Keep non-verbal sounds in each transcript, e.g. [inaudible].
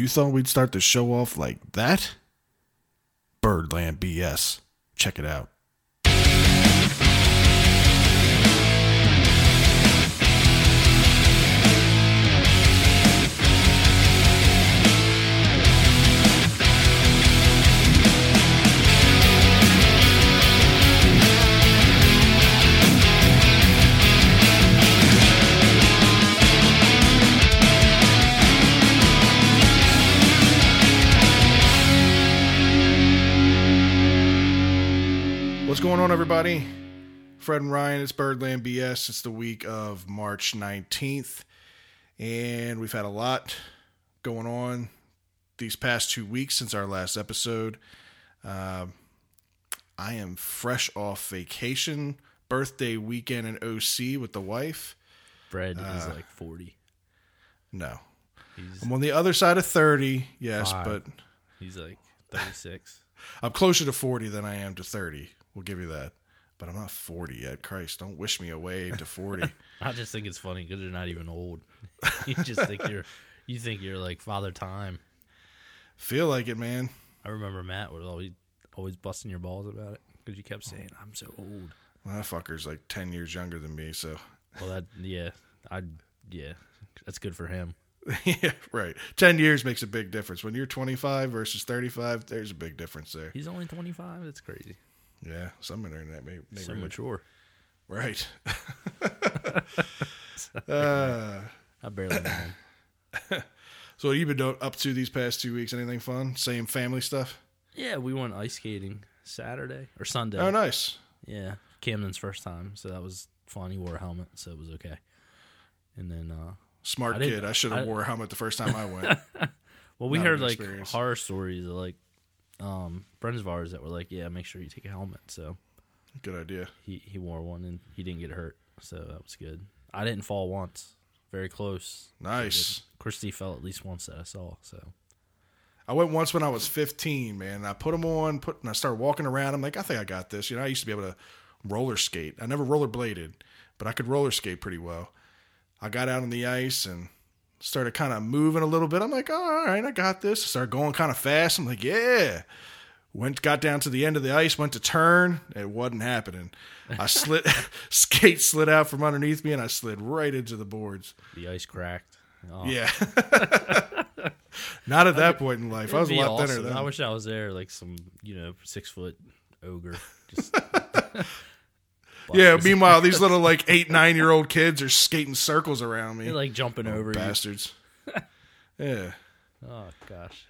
You thought we'd start the show off like that? Birdland BS. Check it out. What's going on, everybody? Fred and Ryan, it's Birdland BS. It's the week of March 19th, and we've had a lot going on these past two weeks since our last episode. Um I am fresh off vacation, birthday weekend in OC with the wife. Fred is like 40. No, He's I'm on the other side of 30, yes, Five. but he's like 36. [laughs] I'm closer to 40 than I am to 30. We'll give you that. But I'm not 40 yet. Christ, don't wish me away to 40. [laughs] I just think it's funny because you're not even old. [laughs] you just think you're you think you're like father time. Feel like it, man. I remember Matt was always always busting your balls about it because you kept saying I'm so old. Well, that fucker's like 10 years younger than me, so. Well, that yeah, I yeah, that's good for him. [laughs] yeah, right. 10 years makes a big difference. When you're 25 versus 35, there's a big difference there. He's only 25. That's crazy. Yeah, somewhere in that may- So mature. Right. [laughs] uh, I barely know [laughs] so, what have you been up to these past two weeks? Anything fun? Same family stuff? Yeah, we went ice skating Saturday or Sunday. Oh, nice. Yeah, Camden's first time, so that was fun. He wore a helmet, so it was okay. And then, uh, Smart I kid. I should have wore a helmet the first time I went. [laughs] well, we Not heard like experience. horror stories of like um, friends of ours that were like, "Yeah, make sure you take a helmet." So Good idea. he he wore one and he didn't get hurt, so that was good. I didn't fall once, very close. Nice. Christy fell at least once that I saw. So I went once when I was 15, man. I put them on, put, and I started walking around. I'm like, I think I got this. You know, I used to be able to roller skate. I never rollerbladed, but I could roller skate pretty well. I got out on the ice and started kind of moving a little bit. I'm like, oh, all right, I got this. started going kind of fast. I'm like, yeah. Went, got down to the end of the ice, went to turn. It wasn't happening. I [laughs] slid, [laughs] skate slid out from underneath me, and I slid right into the boards. the ice cracked. Oh, Yeah. [laughs] Not at that point in life. I was a lot thinner then. I wish I was there, like some you know six foot ogre. Just Yeah. Meanwhile, these [laughs] little like eight, nine year old kids are skating circles around me. They're like jumping over you. bastards. [laughs] yeah. Oh gosh.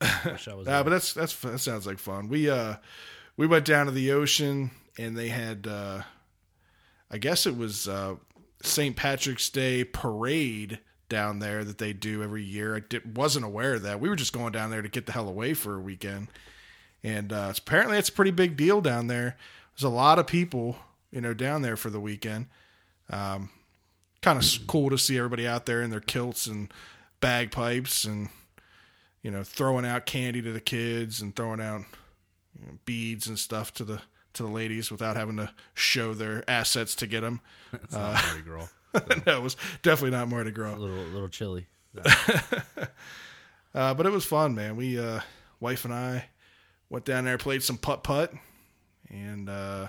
[laughs] Wish I was. Nah, but that's that's that sounds like fun. We uh we went down to the ocean and they had uh I guess it was uh St. Patrick's Day parade down there that they do every year. I did, wasn't aware of that. We were just going down there to get the hell away for a weekend. And uh, apparently it's a pretty big deal down there. There's a lot of people, you know, down there for the weekend. Um, kind of cool to see everybody out there in their kilts and bagpipes and you know throwing out candy to the kids and throwing out you know, beads and stuff to the to the ladies without having to show their assets to get them. It's [laughs] not Mardi Gras. [laughs] no, it was definitely not Mardi Gras. A little, a little chilly. [laughs] Uh, but it was fun, man. We uh, wife and I went down there, played some putt putt, and uh,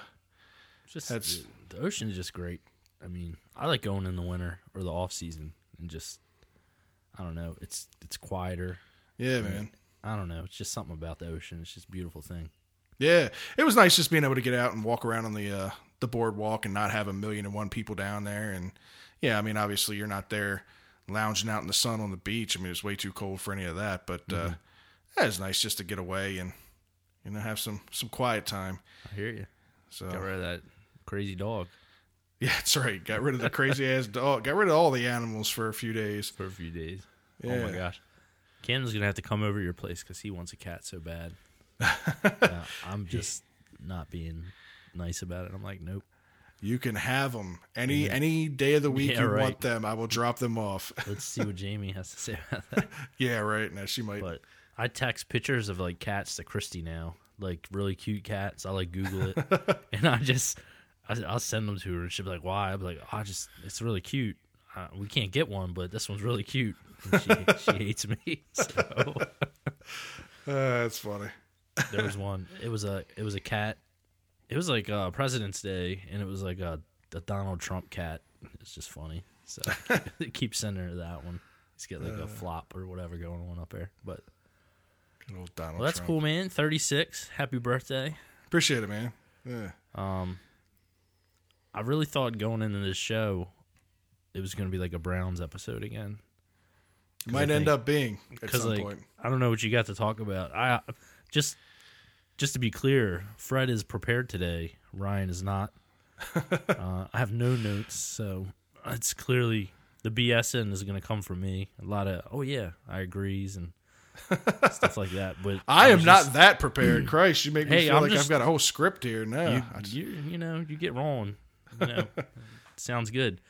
Just That's- the, ocean is just great. I mean, I like going in the winter or the off season and just I don't know. It's it's quieter. yeah, man. I don't know. It's just something about the ocean. It's just a beautiful thing. Yeah, it was nice just being able to get out and walk around on the uh, the boardwalk and not have a million and one people down there. And yeah, I mean, obviously you're not there lounging out in the sun on the beach. I mean, it's way too cold for any of that. But uh, yeah, it's nice just to get away and you know have some some quiet time. I hear you. So Got rid of that crazy dog yeah, that's right. Got rid of the crazy ass dog. Got rid of all the animals for a few days. for a few days. Oh my gosh. Camden's gonna have to come over to your place because he wants a cat so bad. [laughs] Yeah, I'm just not being nice about it. I'm like, nope. You can have them any any day of the week Yeah, you right. want them. I will drop them off. [laughs] Let's see what Jamie has to say about that. [laughs] yeah, right. Now she might. But I text pictures of like cats to Christy now, like really cute cats. I like Google it, and I just I, I'll send them to her, and she'll be like, "Why?" I'm like, "I just it's really cute." uh, we can't get one, but this one's really cute. And she [laughs] she hates me. [laughs] So [laughs] Uh, that's funny. there was one. It was a it was a cat. It was like uh, President's Day, and it was like a, a Donald Trump cat. It's just funny. So keep sending her that one. He's got like a flop or whatever going on up there. But Good old Donald well, that's Trump. cool, man. Thirty six. Happy birthday. Appreciate it, man. Yeah. Um, I really thought going into this show, it was going to be like a Browns episode again. Might I end up being at Because some like point. I don't know what you got to talk about. I just just to be clear, Fred is prepared today. Ryan is not. [laughs] uh, I have no notes, so it's clearly the BSN is going to come from me. A lot of oh yeah, I agrees and stuff like that. But [laughs] I am was not that prepared. [clears throat] Christ, you make me Hey, feel I'm like just- I've got a whole script here. No, you, just- you you know you get wrong. You know, sounds good.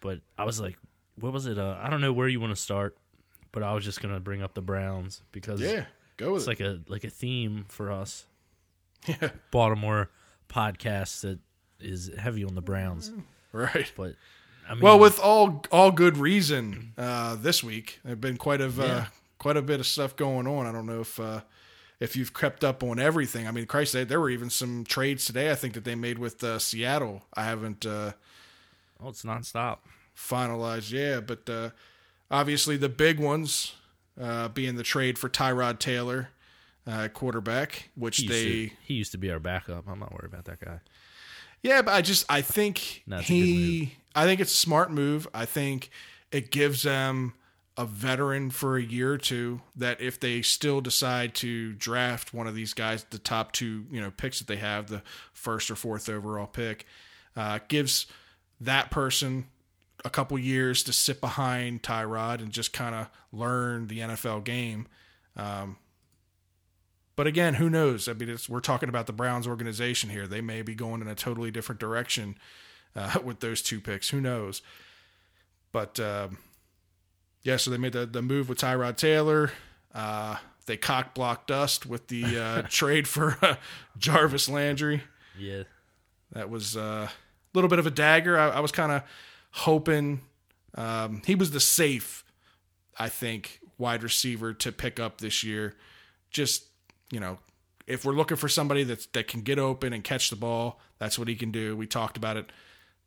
But I was like, what was it? Uh, I don't know where you want to start, but I was just gonna bring up the Browns because yeah, go with it's it. like a like a theme for us yeah, Baltimore podcast that is heavy on the Browns. right. But I mean, Well, with all all good reason, uh, this week there have been quite of uh, quite a bit of stuff going on. I don't know if uh, if you've crept up on everything. I mean, Christ, there- there were even some trades today. I think that they made with uh, Seattle. I haven't uh, oh, it's nonstop. finalized, yeah, but uh, obviously the big ones uh, being the trade for Tyrod Taylor, uh, quarterback, which He they to, he used to be our backup. I'm not worried about that guy. Yeah, but I just I think No, it's a good he I think it's a smart move. I think it gives them a veteran for a year or two that if they still decide to draft one of these guys, the top two, you know, picks that they have, the first or fourth overall pick, uh, gives that person a couple years to sit behind Tyrod and just kind of learn the NFL game. Um, but again, who knows? I mean, we're talking about the Browns organization here. They may be going in a totally different direction uh, [laughs] with those two picks. Who knows? But um, yeah, so they made the, the move with Tyrod Taylor. Uh, they cock blocked us with the uh, [laughs] trade for uh, Jarvis Landry. Yeah, That was uh, a little bit of a dagger. I, I was kind of hoping um, he was the safe, I think, wide receiver to pick up this year. Just you know, if we're looking for somebody that's that can get open and catch the ball, that's what he can do. We talked about it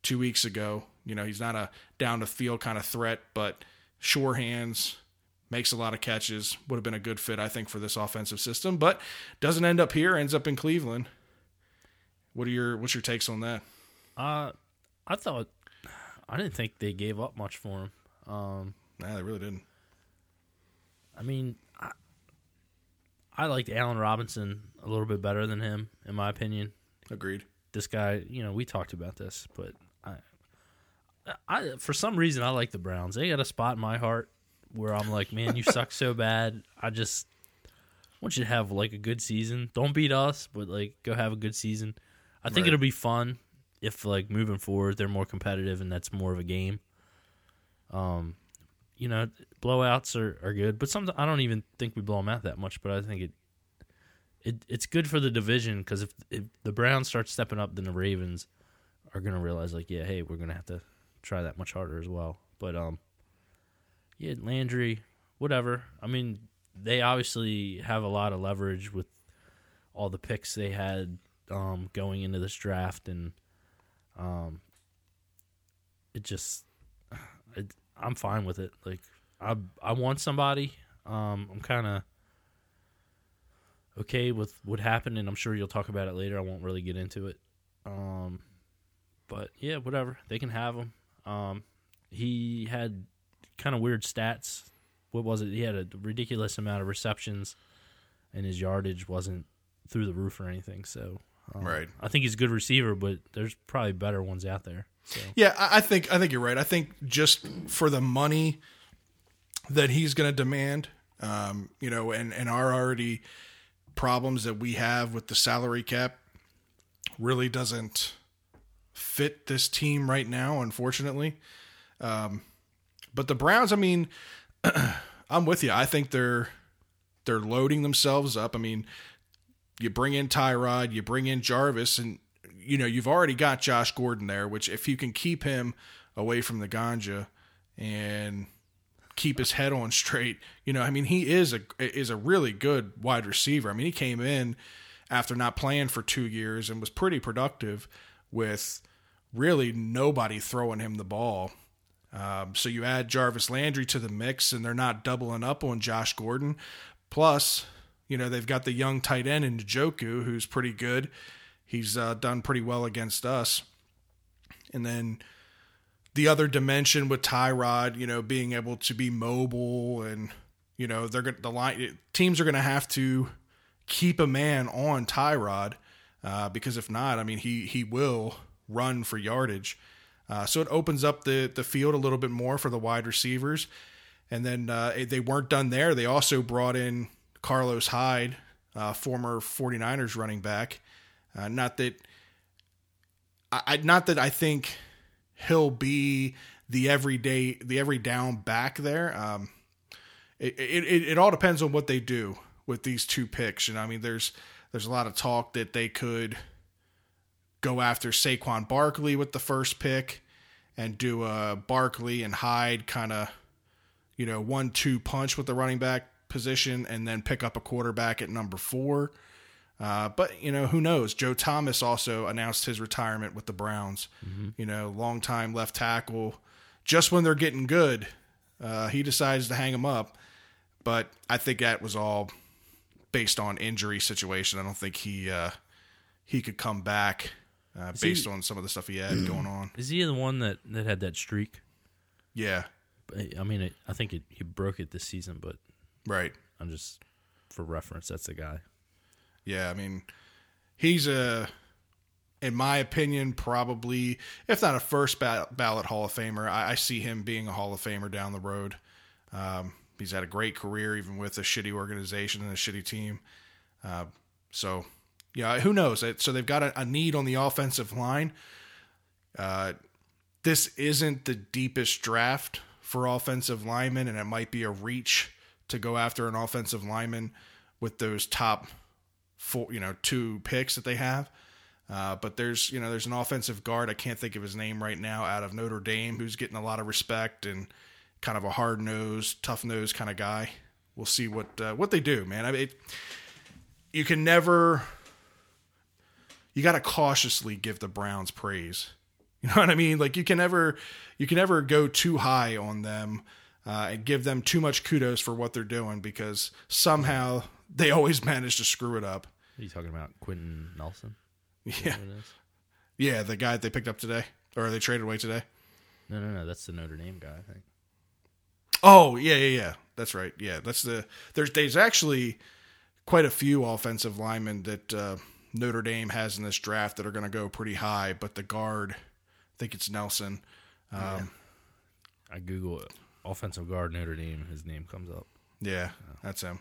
two weeks ago. You know, he's not a down the field kind of threat, but sure hands, makes a lot of catches. Would have been a good fit, I think, for this offensive system, but doesn't end up here. Ends up in Cleveland. What are your what's your takes on that? uh, I thought I didn't think they gave up much for him. Um, Nah, they really didn't. I mean, I, I liked Allen Robinson a little bit better than him, in my opinion. Agreed. This guy, you know, we talked about this, but I, for some reason I like the Browns. They got a spot in my heart where I'm like, man, you suck so [laughs] bad. I just want you to have like a good season. Don't beat us, but like go have a good season. I think Right. it'll be fun if like moving forward they're more competitive and that's more of a game. Um, you know, blowouts are, are good, but sometimes I don't even think we blow them out that much. But I think it it it's good for the division because if if the Browns start stepping up, then the Ravens are gonna realize like, yeah, hey, we're gonna have to try that much harder as well. But um, yeah, Landry, whatever. I mean, they obviously have a lot of leverage with all the picks they had um going into this draft, and um, it just [sighs] it, I'm fine with it. Like I I want somebody. Um, I'm kind of okay with what happened, and I'm sure you'll talk about it later. I won't really get into it. Um, but yeah, whatever. They can have him. Um, he had kind of weird stats. What was it? He had a ridiculous amount of receptions, and his yardage wasn't through the roof or anything. So, um, Right. I think he's a good receiver, but there's probably better ones out there. So, Yeah, I I think I think you're right. I think just for the money that he's going to demand, um, you know, and and our already problems that we have with the salary cap really doesn't fit this team right now, unfortunately. Um, but the Browns, I mean, [clears throat] I'm with you. I think they're they're loading themselves up. I mean, you bring in Tyrod, you bring in Jarvis, and you know you've already got Josh Gordon there. Which if you can keep him away from the ganja, and keep his head on straight. You know, I mean, he is a is a really good wide receiver. I mean, he came in after not playing for two years and was pretty productive with really nobody throwing him the ball. Um, so you add Jarvis Landry to the mix, and they're not doubling up on Josh Gordon. Plus, you know, they've got the young tight end in Njoku, who's pretty good. He's uh, done pretty well against us. And then the other dimension with Tyrod, you know, being able to be mobile and you know they're gonna the line teams are going to have to keep a man on Tyrod uh, because if not, I mean he he will run for yardage. Uh, so it opens up the the field a little bit more for the wide receivers. And then uh, they weren't done there. They also brought in Carlos Hyde, uh, former 49ers running back. Uh, not that I not that I think he'll be the everyday the every down back there. Um, it, it it all depends on what they do with these two picks. And I mean, there's there's a lot of talk that they could go after Saquon Barkley with the first pick and do a Barkley and Hyde kind of you know one two punch with the running back position, and then pick up a quarterback at number four. Uh, but you know who knows? Joe Thomas also announced his retirement with the Browns. Mm-hmm. You know, long time left tackle. Just when they're getting good, uh, he decides to hang him up. But I think that was all based on injury situation. I don't think he uh, he could come back uh, based he, on some of the stuff he had going on. Is he the one that, that had that streak? Yeah. I mean, it, I think it, he broke it this season, but right. I'm just for reference. That's the guy. Yeah, I mean, he's a, in my opinion, probably if not a first ballot Hall of Famer. I, I see him being a Hall of Famer down the road. Um, he's had a great career, even with a shitty organization and a shitty team. Uh, so, yeah, who knows? So they've got a, a need on the offensive line. Uh, this isn't the deepest draft for offensive linemen, and it might be a reach to go after an offensive lineman with those top four, you know, two picks that they have. Uh, but there's, you know, there's an offensive guard. I can't think of his name right now out of Notre Dame who's getting a lot of respect and kind of a hard nosed, tough nosed kind of guy. We'll see what uh, what they do, man. I mean, it, you can never. You got to cautiously give the Browns praise. You know what I mean? Like you can never, you can never go too high on them uh, and give them too much kudos for what they're doing because somehow they always [laughs] manage to screw it up. Are you talking about Quenton Nelson? Yeah. Yeah, the guy they picked up today or they traded away today. No, no, no. That's the Notre Dame guy, I think. Oh, yeah, yeah, yeah. That's right. Yeah, that's the there's there's actually quite a few offensive linemen that uh, Notre Dame has in this draft that are going to go pretty high, but the guard, I think it's Nelson. Um, yeah. I Google it. Offensive guard Notre Dame. His name comes up. Yeah, that's him.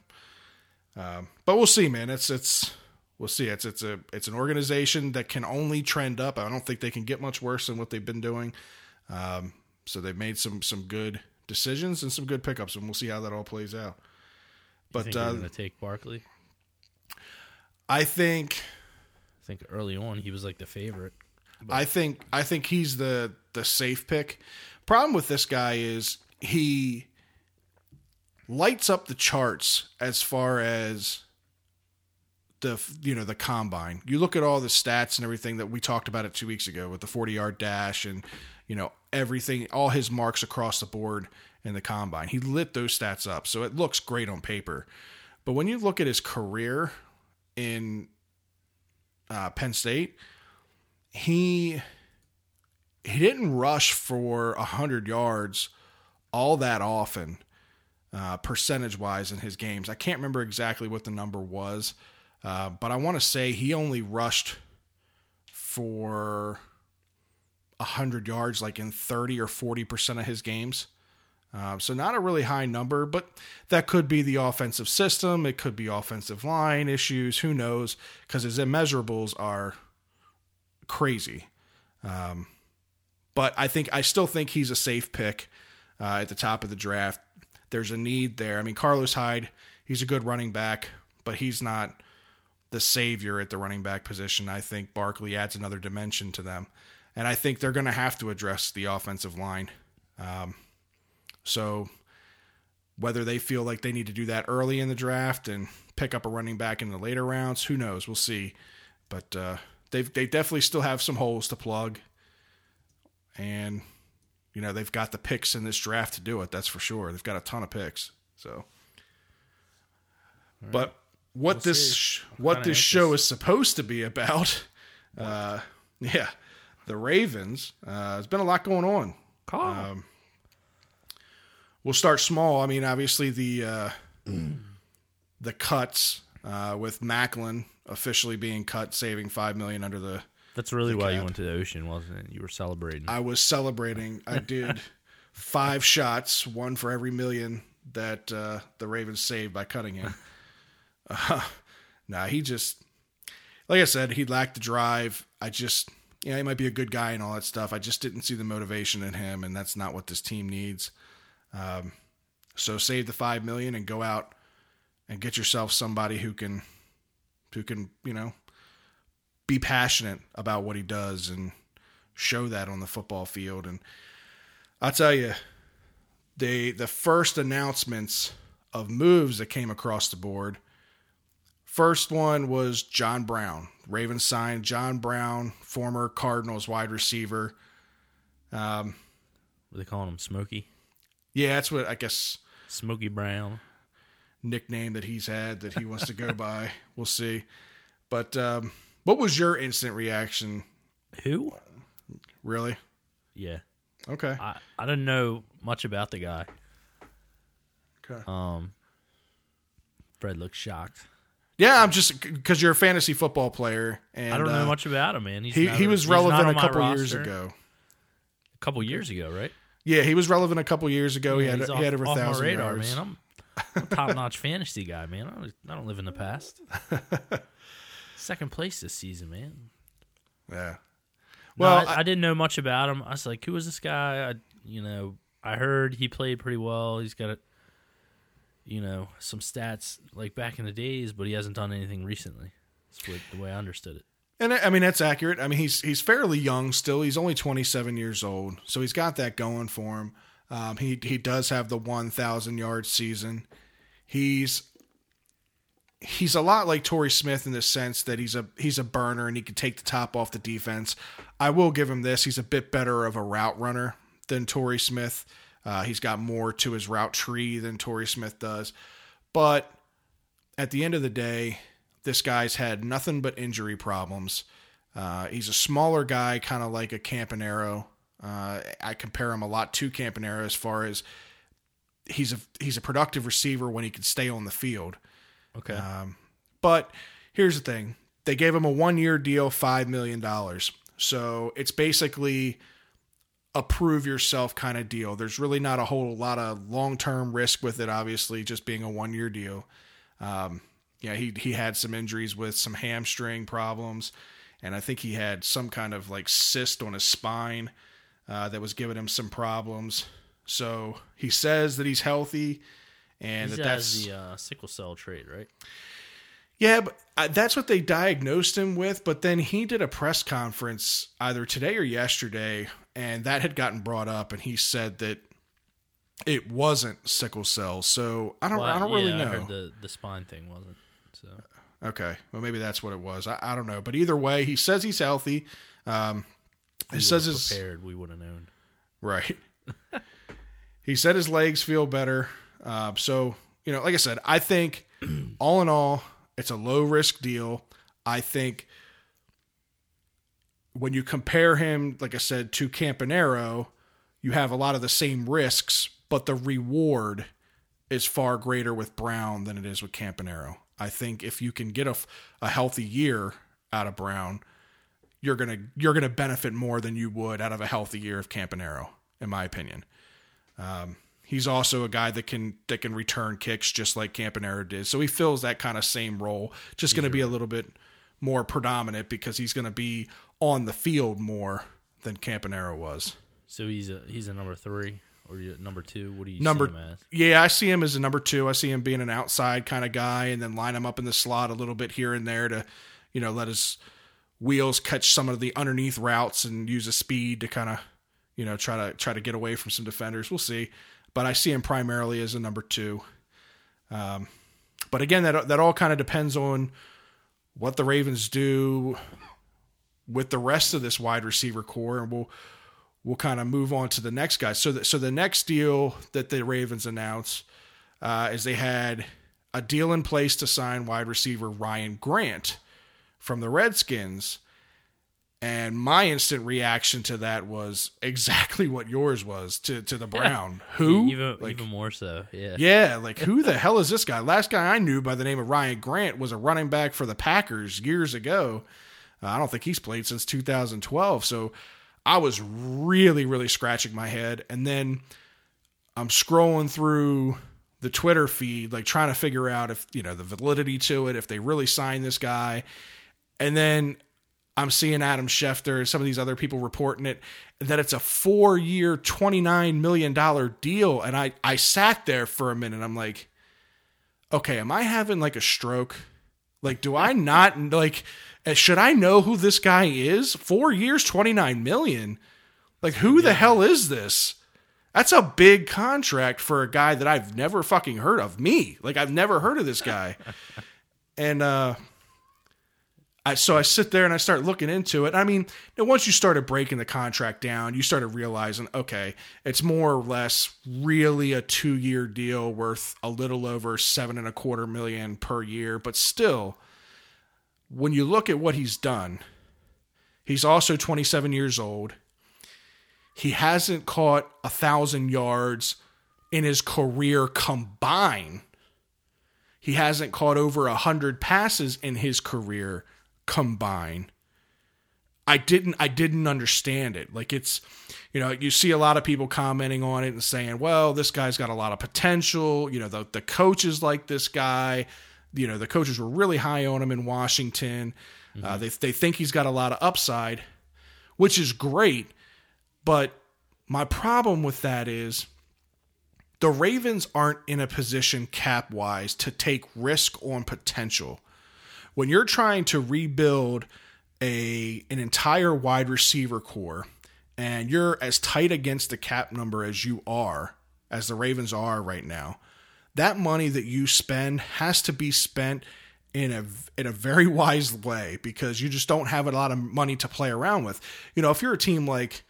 Um, but we'll see, man. It's it's we'll see. It's it's a it's an organization that can only trend up. I don't think they can get much worse than what they've been doing. Um, so they've made some some good decisions and some good pickups, and we'll see how that all plays out. But you think uh, going to take Barkley. I think. I think early on he was like the favorite. But. I think I think he's the the safe pick. Problem with this guy is he lights up the charts as far as the you know the combine. You look at all the stats and everything that we talked about it two weeks ago with the forty yard dash and you know everything, all his marks across the board in the combine. He lit those stats up, so it looks great on paper. But when you look at his career in uh, Penn State, he he didn't rush for hundred yards all that often uh, percentage wise in his games. I can't remember exactly what the number was, uh, but I want to say he only rushed for 100 yards like in 30 or 40% of his games. Uh, so not a really high number, but that could be the offensive system. It could be offensive line issues. Who knows? Because his immeasurables are crazy. Um, but I think I still think he's a safe pick uh, at the top of the draft there's a need there. I mean, Carlos Hyde, he's a good running back, but he's not the savior at the running back position. I think Barkley adds another dimension to them. And I think they're going to have to address the offensive line. Um, So whether they feel like they need to do that early in the draft and pick up a running back in the later rounds, who knows? We'll see. But uh, they they definitely still have some holes to plug, and you know they've got the picks in this draft to do it. That's for sure. They've got a ton of picks. So, but what We'll this see. what kinda this show is supposed to be about, uh, [laughs] yeah, the Ravens. Uh, there's been a lot going on. Um, we'll start small. I mean, obviously the uh, the cuts uh, with Maclin officially being cut, saving five million under the. That's really why you went to the ocean, wasn't it? You were celebrating. I was celebrating. I did [laughs] five shots, one for every million that uh, the Ravens saved by cutting him. Uh, [laughs] [laughs] nah, he just, like I said, he lacked the drive. I just, yeah, he might be a good guy and all that stuff. I just didn't see the motivation in him, and that's not what this team needs. Um, so save the five million and go out and get yourself somebody who can, who can, you know, be passionate about what he does and show that on the football field. And I'll tell you, they the first announcements of moves that came across the board. First one was John Brown. Ravens signed John Brown, former Cardinals wide receiver. Um, What they calling him Smokey? Yeah, that's what I guess Smokey Brown. nickname that he's had that he wants to go by. [laughs] We'll see. But um, what was your instant reaction? Who? Really? Yeah. Okay. I, I didn't know much about the guy. Okay. Um, Fred looks shocked. Yeah, I'm just because you're a fantasy football player, and I don't know uh, much about him, man. He's He he was relevant a couple years ago. A couple years ago, right? Yeah, he was relevant a couple years ago. he had he's he had over a off my thousand radar, yards. man. I'm, I'm a top-notch [laughs] fantasy guy, man. I don't, I don't live in the past. [laughs] Second place this season, man. Yeah. Well, Well, I, I- I didn't know much about him. I was like, "Who is this guy?" I, you know, I heard he played pretty well. He's got, a, you know, some stats like back in the days, but he hasn't done anything recently. That's what, the way I understood it. And I mean that's accurate. I mean he's he's fairly young still. He's only 27 years old, so he's got that going for him. Um, he he does have the 1,000 yard season. He's he's a lot like Torrey Smith in the sense that he's a he's a burner and he can take the top off the defense. I will give him this. He's a bit better of a route runner than Torrey Smith. Uh, he's got more to his route tree than Torrey Smith does. But at the end of the day, this guy's had nothing but injury problems. Uh, he's a smaller guy, kind of like a Campanaro. Uh, I compare him a lot to Campanaro as far as he's a he's a productive receiver when he can stay on the field. Okay. Um, but here's the thing: they gave him a one year deal, five million dollars. So it's basically a prove yourself kind of deal. There's really not a whole lot of long term risk with it. Obviously, just being a one year deal. Um, yeah, he he had some injuries with some hamstring problems, and I think he had some kind of like cyst on his spine uh, that was giving him some problems. So he says that he's healthy, and he that that's the uh, sickle cell trait, right? yeah, but uh, that's what they diagnosed him with. But then he did a press conference either today or yesterday, and that had gotten brought up, and he said that it wasn't sickle cell. So I don't, Well, I don't yeah, really know. the the spine thing wasn't. So Okay, well maybe that's what it was. I, I don't know, but either way, he says he's healthy. Um, he says his prepared. We would have known. right. [laughs] he said his legs feel better. Uh, so you know, like I said, I think [clears throat] all in all, it's a low risk deal. I think when you compare him, like I said, to Campanaro, you have a lot of the same risks, but the reward is far greater with Brown than it is with Campanaro. I think if you can get a, a healthy year out of Brown, you're gonna you're gonna benefit more than you would out of a healthy year of Campanaro, in my opinion. Um, he's also a guy that can that can return kicks just like Campanaro did, so he fills that kind of same role. Just going to be a little bit more predominant because he's going to be on the field more than Campanaro was. So he's a he's a number three or you number two. What do you Number see him as? yeah, I see him as a number two. I see him being an outside kind of guy, and then line him up in the slot a little bit here and there to, you know, let his wheels catch some of the underneath routes and use his speed to kind of, you know, try to try to get away from some defenders. We'll see, but I see him primarily as a number two. Um, but again, that that all kind of depends on what the Ravens do with the rest of this wide receiver core, and we'll we'll kind of move on to the next guy. So, the, so the next deal that the Ravens announced uh, is they had a deal in place to sign wide receiver Ryan Grant from the Redskins. And my instant reaction to that was [laughs] exactly what yours was to, to the Brown. who? Even, Like, even more so. Yeah. yeah, [laughs] like who the hell is this guy? Last guy I knew by the name of Ryan Grant was a running back for the Packers years ago. Uh, I don't think he's played since 2012. So I was really, really scratching my head. And then I'm scrolling through the Twitter feed, like trying to figure out if, you know, the validity to it, if they really signed this guy. And then I'm seeing Adam Schefter and some of these other people reporting it that it's a four year, $29 million deal. And I, I sat there for a minute. I'm like, okay, am I having like a stroke? Like, do I not like, uh, should I know who this guy is? Four years, 29 million. Like, who the hell is this? That's a big contract for a guy that I've never fucking heard of. Me. Like, I've never heard of this guy. [laughs] and, uh, I, so I sit there and I start looking into it. I mean, once you started breaking the contract down, you started realizing, okay, it's more or less really a two year deal worth a little over seven and a quarter million per year. But still, when you look at what he's done, he's also 27 years old. He hasn't caught a thousand yards in his career combined. He hasn't caught over a hundred passes in his career combine. I didn't I didn't understand it. Like it's you know, you see a lot of people commenting on it and saying, "Well, this guy's got a lot of potential." You know, the the coaches like this guy. You know, the coaches were really high on him in Washington. Uh, they they think he's got a lot of upside, which is great. But my problem with that is the Ravens aren't in a position cap wise to take risk on potential when you're trying to rebuild a an entire wide receiver core and you're as tight against the cap number as you are as the Ravens are right now that money that you spend has to be spent in a in a very [laughs] wise way because you just don't have a lot of money to play around with. You know, if you're a team like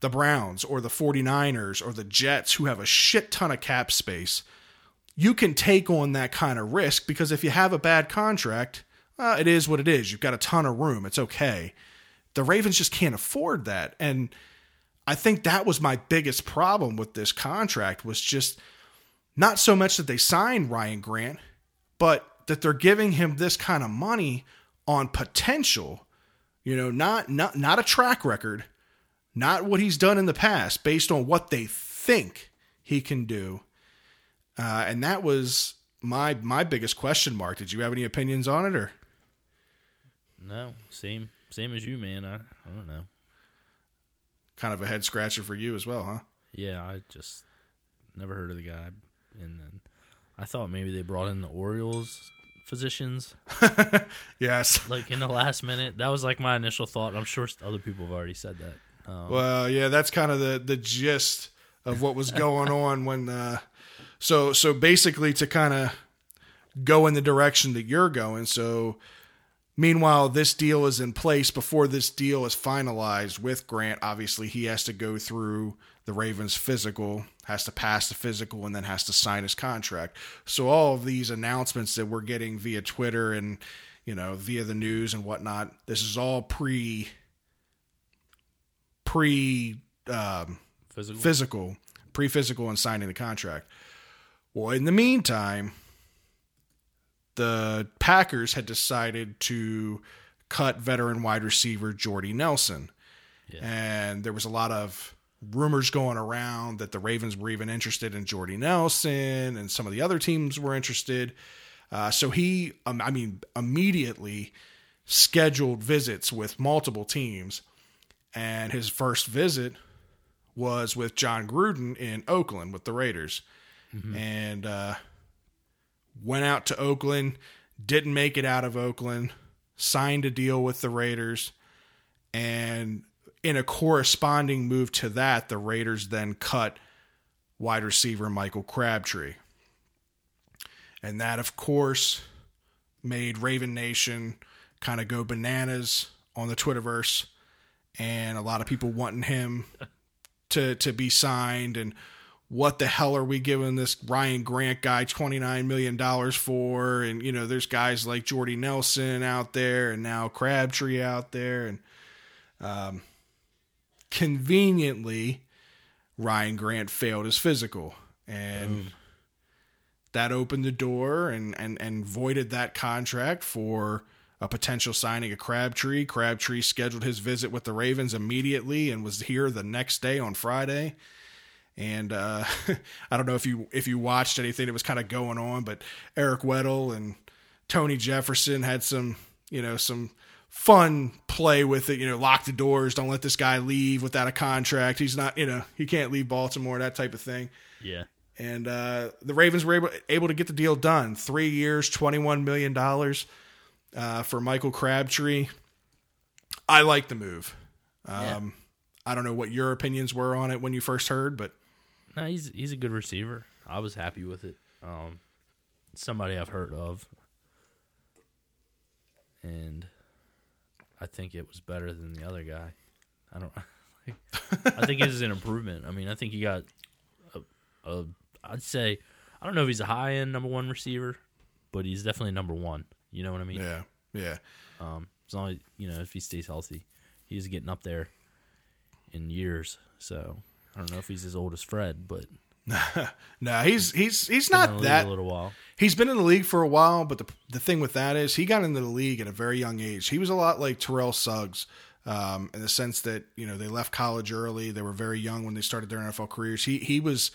the Browns or the 49ers or the Jets who have a shit ton of cap space, you can take on that kind of risk because if you have a bad contract, uh, it is what it is. You've got a ton of room. It's okay. The Ravens just can't afford that. And I think that was my biggest problem with this contract was just not so much that they signed Ryan Grant, but that they're giving him this kind of money on potential, you know, not not not a track record, not what he's done in the past, based on what they think he can do. Uh, and that was my my biggest question mark. Did you have any opinions on it or No, same same as you, man. I, I don't know. kind of a head scratcher for you as well, huh? Yeah, I just never heard of the guy, and then I thought maybe they brought in the Orioles physicians [laughs] Yes. like in the last minute. That was like my initial thought. I'm sure other people have already said that. Um, Well, yeah, that's kind of the the gist of what was going [laughs] on when. Uh, so so basically, to kind of go in the direction that you're going. So, meanwhile, this deal is in place. Before this deal is finalized with Grant, obviously he has to go through the Ravens physical, has to pass the physical, and then has to sign his contract. So all of these announcements that we're getting via Twitter and you know via the news and whatnot, this is all pre pre um, physical. physical, pre physical, and signing the contract. Well, in the meantime, the Packers had decided to cut veteran wide receiver Jordy Nelson. Yeah. And there was a lot of rumors going around that the Ravens were even interested in Jordy Nelson and some of the other teams were interested. Uh, so he, um, I mean, immediately scheduled visits with multiple teams. And his first visit was with Jon Gruden in Oakland with the Raiders. And uh, went out to Oakland, didn't make it out of Oakland, signed a deal with the Raiders, and in a corresponding move to that, the Raiders then cut wide receiver Michael Crabtree. And that, of course, made Raven Nation kind of go bananas on the Twitterverse, and a lot of people wanting him [laughs] to to be signed. And what the hell are we giving this Ryan Grant guy twenty nine million dollars for? And you know, there's guys like Jordy Nelson out there, and now Crabtree out there, and um, conveniently, Ryan Grant failed his physical, and that opened the door and and and voided that contract for a potential signing of Crabtree. Crabtree scheduled his visit with the Ravens immediately and was here the next day on Friday. And uh, [laughs] I don't know if you if you watched anything that was kind of going on, but Eric Weddle and Tony Jefferson had some you know some fun play with it. You know, lock the doors, don't let this guy leave without a contract. He's not you know he can't leave Baltimore, that type of thing. Yeah. And uh, the Ravens were able, able to get the deal done. Three years, $21 million uh, for Michael Crabtree. I like the move. Um, Yeah. I don't know what your opinions were on it when you first heard, but No, he's he's a good receiver. I was happy with it. Um, somebody I've heard of, and I think it was better than the other guy. I don't. [laughs] I think it is an improvement. I mean, I think he got a, a. I'd say I don't know if he's a high end number one receiver, but he's definitely number one. You know what I mean? yeah, yeah. Um, as long as you know if he stays healthy, he's getting up there in years. So I don't know if he's as old as Fred, but [laughs] No, he's he's he's been in the not that a little while. He's been in the league for a while, but the the thing with that is he got into the league at a very young age. He was a lot like Terrell Suggs, um, in the sense that you know they left college early. They were very young when they started their NFL careers. He he was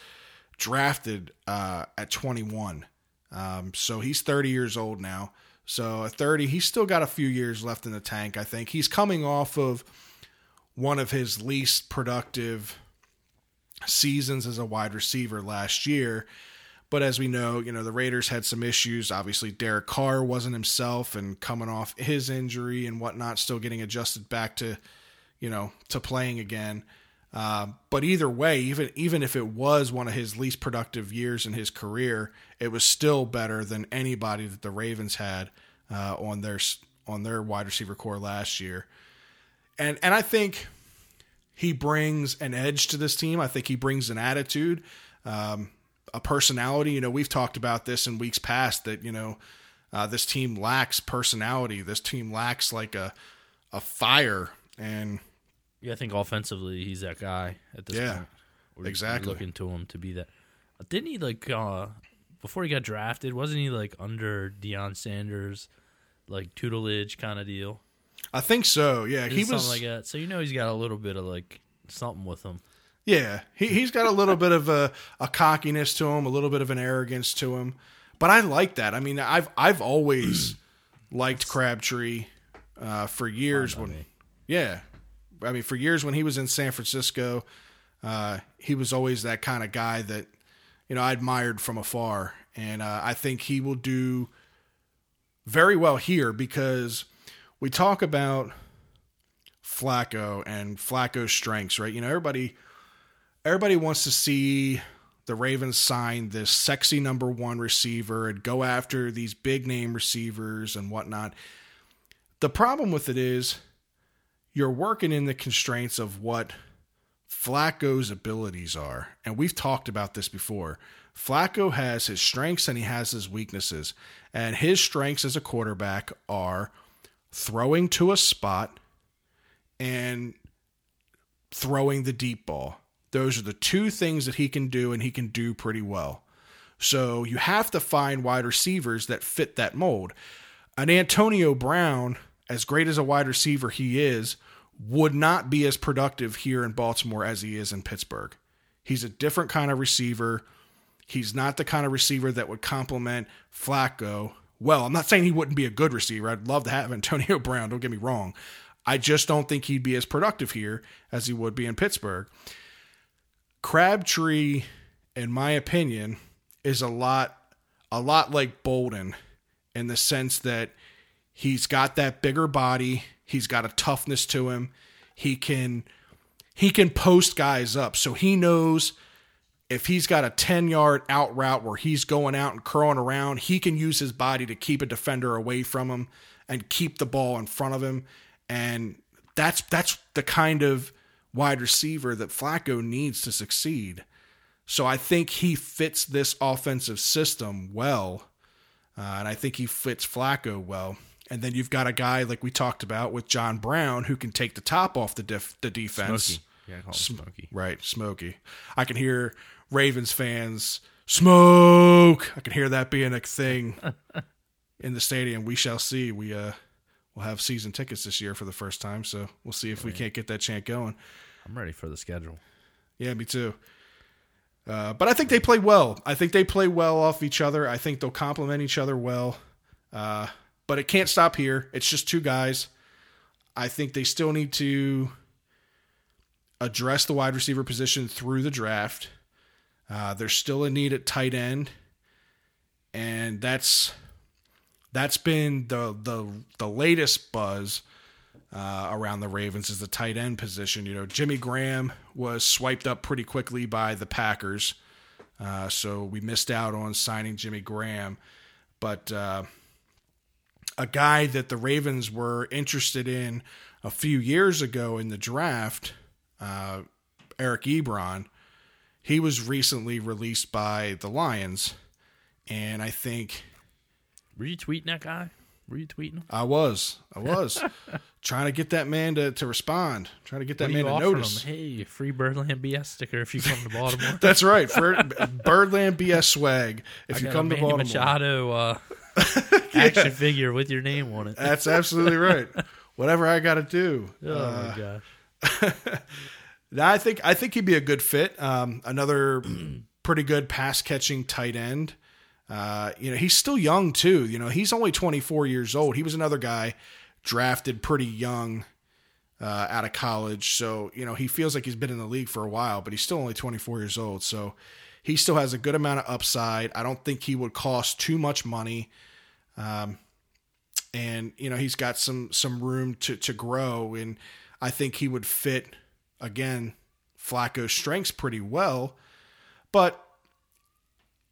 drafted uh, at 21, um, so he's 30 years old now. So at 30, he's still got a few years left in the tank. I think he's coming off of one of his least productive seasons as a wide receiver last year. But as we know, you know, the Raiders had some issues. Obviously, Derek Carr wasn't himself and coming off his injury and whatnot, still getting adjusted back to, you know, to playing again. Uh, but either way, even even if it was one of his least productive years in his career, it was still better than anybody that the Ravens had uh, on their on their wide receiver core last year. And and I think he brings an edge to this team. I think he brings an attitude, um, a personality. You know, we've talked about this in weeks past that you know uh, this team lacks personality. This team lacks like a a fire, and Yeah, I think offensively he's that guy at this Yeah, point. We're- exactly. looking to him to be that. Didn't he like uh before he got drafted? Wasn't he like under Deion Sanders, like tutelage kind of deal? I think so. Yeah, he something was. like that. So you know he's got a little bit of like something with him. Yeah, he he's got a little bit of a, a cockiness to him, a little bit of an arrogance to him. But I like that. I mean, I've I've always [clears throat] liked Crabtree uh, for years when me. Yeah. I mean, for years when he was in San Francisco, uh, he was always that kind of guy that, you know, I admired from afar. And uh, I think he will do very well here because we talk about Flacco and Flacco's strengths, right? You know, everybody everybody wants to see the Ravens sign this sexy number one receiver and go after these big name receivers and whatnot. The problem with it is you're working in the constraints of what Flacco's abilities are. And we've talked about this before. Flacco has his strengths and he has his weaknesses. And his strengths as a quarterback are throwing to a spot and throwing the deep ball. Those are the two things that he can do and he can do pretty well. So you have to find wide receivers that fit that mold. An Antonio Brown, as great as a wide receiver he is, would not be as productive here in Baltimore as he is in Pittsburgh. He's a different kind of receiver. He's not the kind of receiver that would complement Flacco. Well, I'm not saying he wouldn't be a good receiver. I'd love to have Antonio [laughs] Brown, don't get me wrong. I just don't think he'd be as productive here as he would be in Pittsburgh. Crabtree, in my opinion, is a lot a lot like Boldin in the sense that he's got that bigger body, he's got a toughness to him. He can he can post guys up. So he knows if he's got a 10 yard out route where he's going out and curling around, he can use his body to keep a defender away from him and keep the ball in front of him. And that's that's the kind of wide receiver that Flacco needs to succeed. So I think he fits this offensive system well. Uh, and I think he fits Flacco well. And then you've got a guy like we talked about with John Brown who can take the top off the def- the defense. Smokey. Yeah, call him Smokey. Right, Smokey. I can hear Ravens fans smoke. I can hear that being a thing [laughs] in the stadium. We shall see. We uh we'll have season tickets this year for the first time, so we'll see if we can't get that chant going. I'm ready for the schedule. Yeah, me too. Uh, but I think they play well. I think they play well off each other. I think they'll complement each other well. Uh, but it can't stop here. It's just two guys. I think they still need to address the wide receiver position through the draft. Uh, there's still a need at tight end, and that's that's been the the the latest buzz uh, around the Ravens is the tight end position. You know, Jimmy Graham was swiped up pretty quickly by the Packers, uh, so we missed out on signing Jimmy Graham. But uh, a guy that the Ravens were interested in a few years ago in the draft, uh, Eric Ebron, he was recently released by the Lions, and I think Were you tweeting that guy? Were you tweeting him? I was. I [laughs] was trying to get that man to, to respond, trying to get that man to notice. him? Hey, free Birdland BS sticker if you come to [laughs] Baltimore. [laughs] That's right. For Birdland BS swag. If I you come to Baltimore. Machado uh, action figure with your name on it. That's absolutely right. Whatever I got to do. Oh Uh, my gosh. I think I think he'd be a good fit. Um, another [clears throat] pretty good pass catching tight end. Uh, you know, he's still young too. You know, he's only 24 years old. He was another guy drafted pretty young uh, out of college. So you know, he feels like he's been in the league for a while, but he's still only 24 years old. So he still has a good amount of upside. I don't think he would cost too much money. Um, and you know, he's got some some room to to grow, and I think he would fit again Flacco's strengths pretty well. But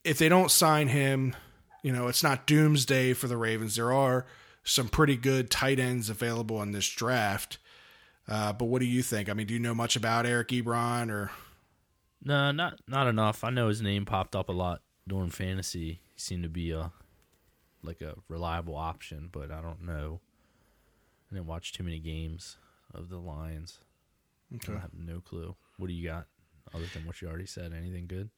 if they don't sign him, you know, it's not doomsday for the Ravens. There are some pretty good tight ends available in this draft. Uh, but what do you think? I mean, do you know much about Eric Ebron or No, not not enough. I know his name popped up a lot during fantasy. He seemed to be a like a reliable option, but I don't know. I didn't watch too many games of the Lions. I have no clue. What do you got other than what you already said? Anything good?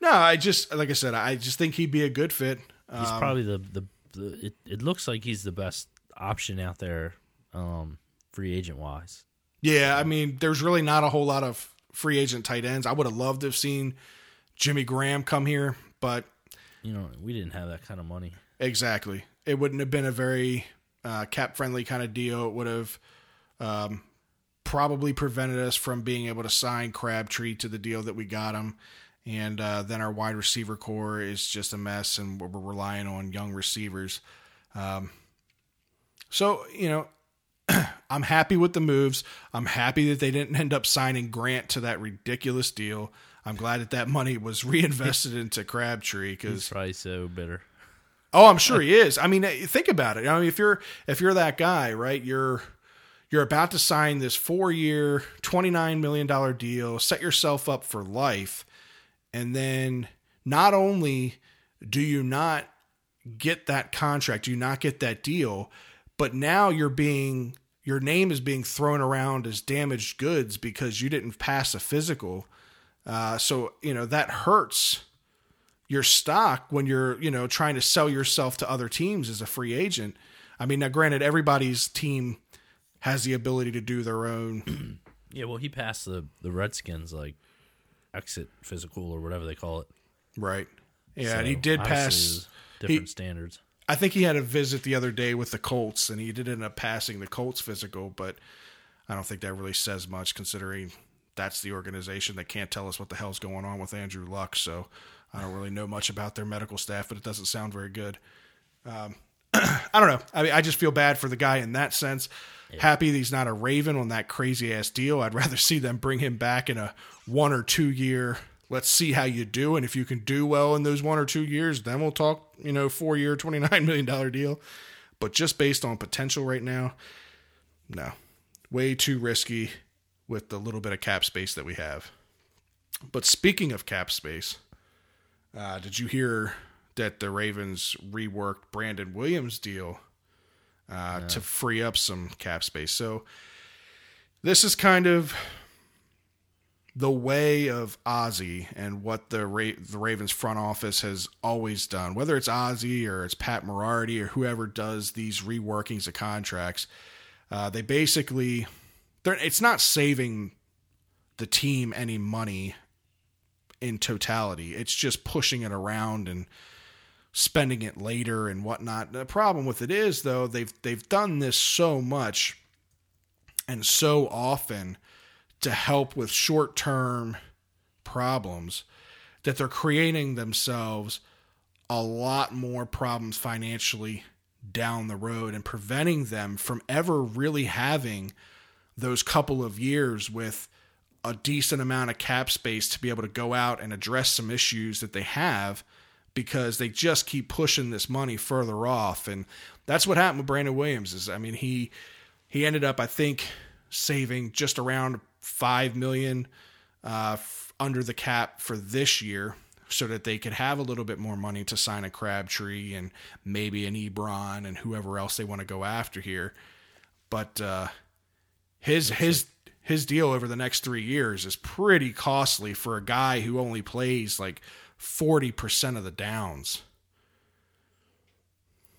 no? I just like I said, I just think he'd be a good fit. He's Um, probably the the, the it, it looks like he's the best option out there, um, free agent wise. Yeah, I mean, there's really not a whole lot of free agent tight ends. I would have loved to have seen Jimmy Graham come here, but You know, we didn't have that kind of money. exactly, it wouldn't have been a very uh, cap friendly kind of deal. It would have um, probably prevented us from being able to sign Crabtree to the deal that we got him. And uh, then our wide receiver corps is just a mess, and we're relying on young receivers. Um, so, you know, [clears throat] I'm happy with the moves. I'm happy that they didn't end up signing Grant to that ridiculous deal. I'm glad that that money was [laughs] reinvested into Crabtree because probably so bitter. oh, I'm sure he is. I mean, think about it. I mean, if you're if you're that guy, right? You're you're about to sign this four year, twenty nine million dollar deal. Set yourself up for life, and then not only do you not get that contract, do you not get that deal, but now you're being your name is being thrown around as damaged goods because you didn't pass a physical. Uh, so you know that hurts your stock when you're you know trying to sell yourself to other teams as a free agent. I mean, now granted, everybody's team has the ability to do their own. [clears throat] Yeah, well, he passed the the Redskins like exit physical or whatever they call it. right. Yeah, and he did pass. different standards. I think he had a visit the other day with the Colts, and he did end up passing the Colts physical, but I don't think that really says much considering that's the organization that can't tell us what the hell's going on with Andrew Luck. So I don't really know much about their medical staff, but it doesn't sound very good. Um, [clears throat] I don't know. I mean, I just feel bad for the guy in that sense. Happy that he's not a Raven on that crazy ass deal. I'd rather [laughs] see them bring him back in a one or two year let's see how you do. And if you can do well in those one or two years, then we'll talk, you know, four year, $29 [laughs] million deal. But just based on potential right now, no. Way too risky with the little bit of cap space that we have. But speaking of cap space, uh, did you hear that the Ravens reworked Brandon Williams' deal uh, to free up some cap space? So this is kind of the way of Ozzie and what the Ra- the Ravens front office has always done, whether it's Ozzie or it's Pat Moriarty or whoever does these reworkings of contracts, uh, they basically they're it's not saving the team any money in totality. It's just pushing it around and spending it later and whatnot. The problem with it is though they've they've done this so much and so often to help with short term problems that they're creating themselves a lot more problems financially down the road and preventing them from ever really having those couple of years with a decent amount of cap space to be able to go out and address some issues that they have because they just keep pushing this money further off and that's what happened with Brandon Williams is I mean he he ended up I think saving just around five million uh, f- under the cap for this year, so that they could have a little bit more money to sign a Crabtree and maybe an Ebron and whoever else they want to go after here. But uh, his his his deal over the next three years is pretty costly for a guy who only plays like forty percent of the downs.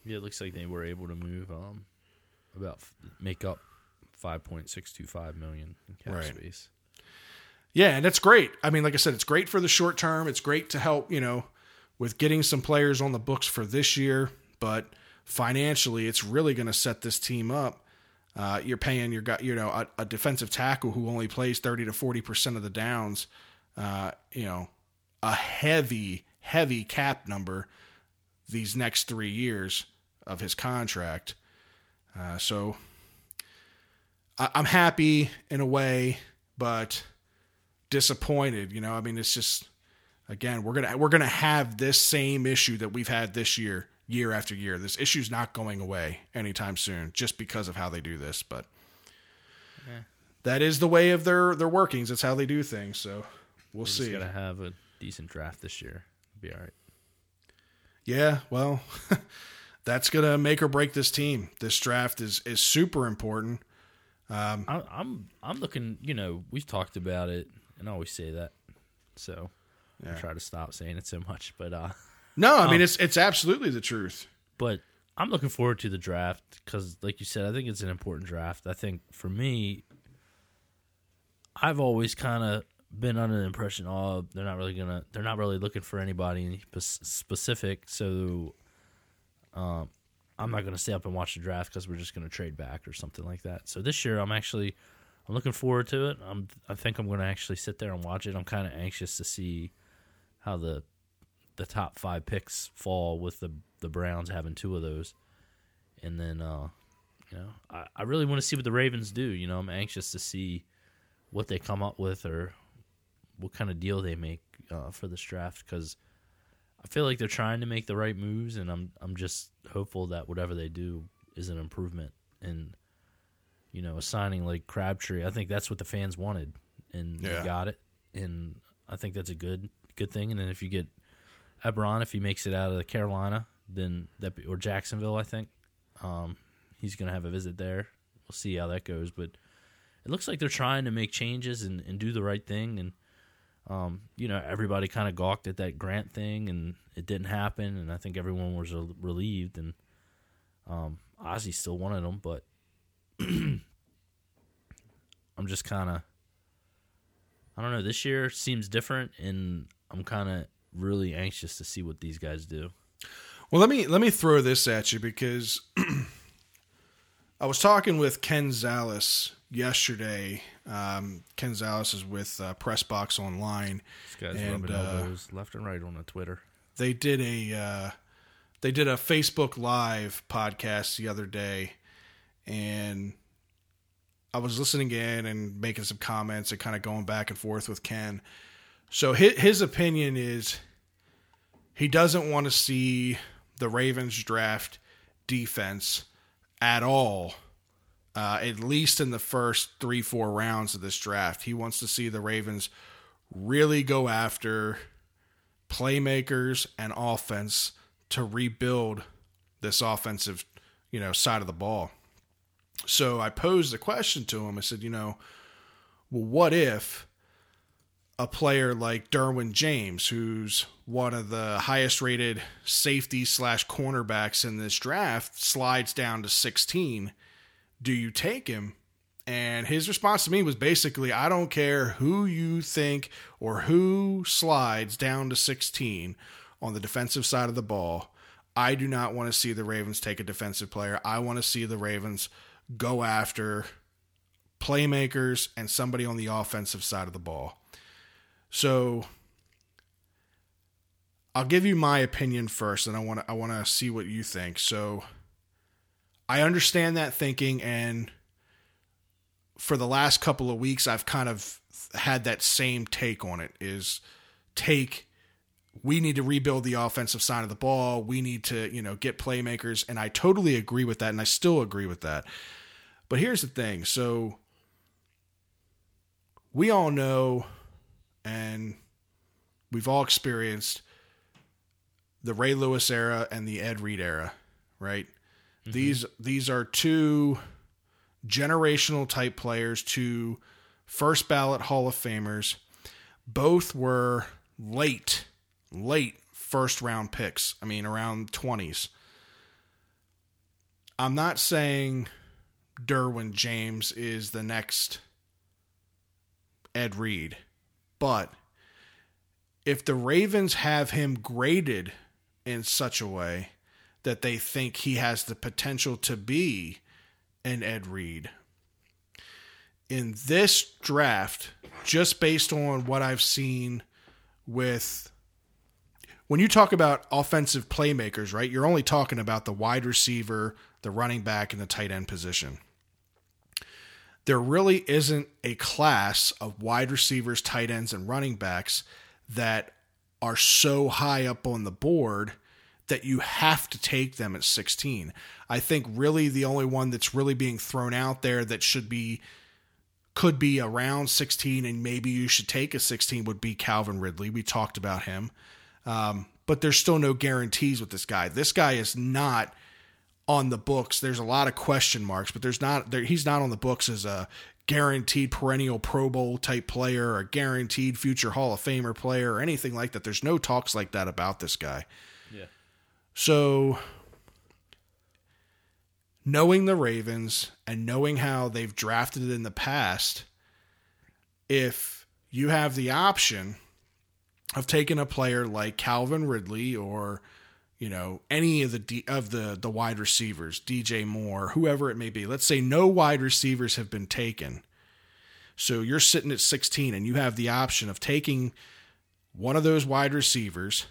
Yeah, it looks like they were able to move um about make up five point six two five million in cap right. space. Yeah, and that's great. I mean, like I said, it's great for the short term. It's great to help, you know, with getting some players on the books for this year. But financially, it's really going to set this team up. Uh, you're paying your guy, you know a, a, defensive tackle who only plays thirty to forty percent of the downs. Uh, you know, a heavy heavy cap number these next three years of his contract. Uh, so I, I'm happy in a way, but disappointed. You know, I mean, it's just again we're gonna we're gonna have this same issue that we've had this year, year after year. This issue's not going away anytime soon, just because of how they do this. But yeah. that is the way of their their workings. It's how they do things. So we'll We're see. Gonna have a decent draft this year. Be all right. Yeah, well, [laughs] that's gonna make or break this team. This draft is is super important. Um, I, I'm I'm looking. You know, we've talked about it, and I always say that. So yeah. I try to stop saying it so much, but uh, no, I um, mean it's it's absolutely the truth. But I'm looking forward to the draft because, like you said, I think it's an important draft. I think for me, I've always kind of been under the impression, oh, they're not really gonna, they're not really looking for anybody specific. So, um, I'm not to stay up and watch the draft because we're just to trade back or something like that. So this year, I'm actually I'm looking forward to it. I'm I think I'm to actually sit there and watch it. I'm kind of anxious to see how the the top five picks fall with the the Browns having two of those, and then uh, you know I, I really want to see what the Ravens do. You know, I'm anxious to see what they come up with or what kind of deal they make uh, for this draft because I feel like they're trying to make the right moves, and I'm I'm just hopeful that whatever they do is an improvement. And you know, a signing like Crabtree, I think that's what the fans wanted, and yeah. they got it. And I think that's a good good thing. And then if you get Ebron, if he makes it out of the Carolina, then that or Jacksonville, I think um, he's going to have a visit there. We'll see how that goes, but it looks like they're trying to make changes and, and do the right thing. And um, you know, everybody kind of gawked at that grant thing, and it didn't happen. And I think everyone was relieved. And um, Ozzie still wanted them, but [clears throat] I'm just kind of, I don't know. This year seems different, and I'm kind of really anxious to see what these guys do. Well, let me let me throw this at you because [clears throat] I was talking with Ken Zales yesterday. Um, Ken Zales is with uh, Pressbox Online. This guy's and, rubbing uh, elbows left and right on the Twitter. They did a uh, they did a Facebook Live podcast the other day, and I was listening in and making some comments and kind of going back and forth with Ken. So his, his opinion is he doesn't want to see the Ravens draft defense at all, uh, at least in the first three, four rounds of this draft. He wants to see the Ravens really go after playmakers and offense to rebuild this offensive, you know, side of the ball. So I posed the question to him. I said, you know, well, what if a player like Derwin James, who's one of the highest rated safety slash cornerbacks in this draft, slides down to 16? Do you take him? And his response to me was basically, I don't care who you think or who slides down to 16 on the defensive side of the ball. I do not want to see the Ravens take a defensive player. I want to see the Ravens go after playmakers and somebody on the offensive side of the ball. So I'll give you my opinion first and I want to I want to see what you think. So I understand that thinking and for the last couple of weeks I've kind of had that same take on it is take we need to rebuild the offensive side of the ball. We need to, you know, get playmakers and I totally agree with that and I still agree with that. But here's the thing. So we all know and we've all experienced the Ray Lewis era and the Ed Reed era, right? Mm-hmm. These these are two generational type players, two first ballot Hall of Famers. Both were late, late first round picks. I mean, around 20s. I'm not saying Derwin James is the next Ed Reed. But if the Ravens have him graded in such a way that they think he has the potential to be an Ed Reed, in this draft, just based on what I've seen with when you talk about offensive playmakers, right, you're only talking about the wide receiver, the running back, and the tight end position. There really isn't a class of wide receivers, tight ends, and running backs that are so high up on the board that you have to take them at 16. I think really the only one that's really being thrown out there that should be could be around 16 and maybe you should take a 16 would be Calvin Ridley. We talked about him. Um, but there's still no guarantees with this guy. This guy is not on the books. There's a lot of question marks, but there's not there, he's not on the books as a guaranteed perennial Pro Bowl type player or guaranteed future Hall of Famer player or anything like that. There's no talks like that about this guy. So knowing the Ravens and knowing how they've drafted in the past, if you have the option of taking a player like Calvin Ridley or you know any of the D, of the the wide receivers, DJ Moore, whoever it may be. Let's say no wide receivers have been taken. So you're sitting at 16 and you have the option of taking one of those wide receivers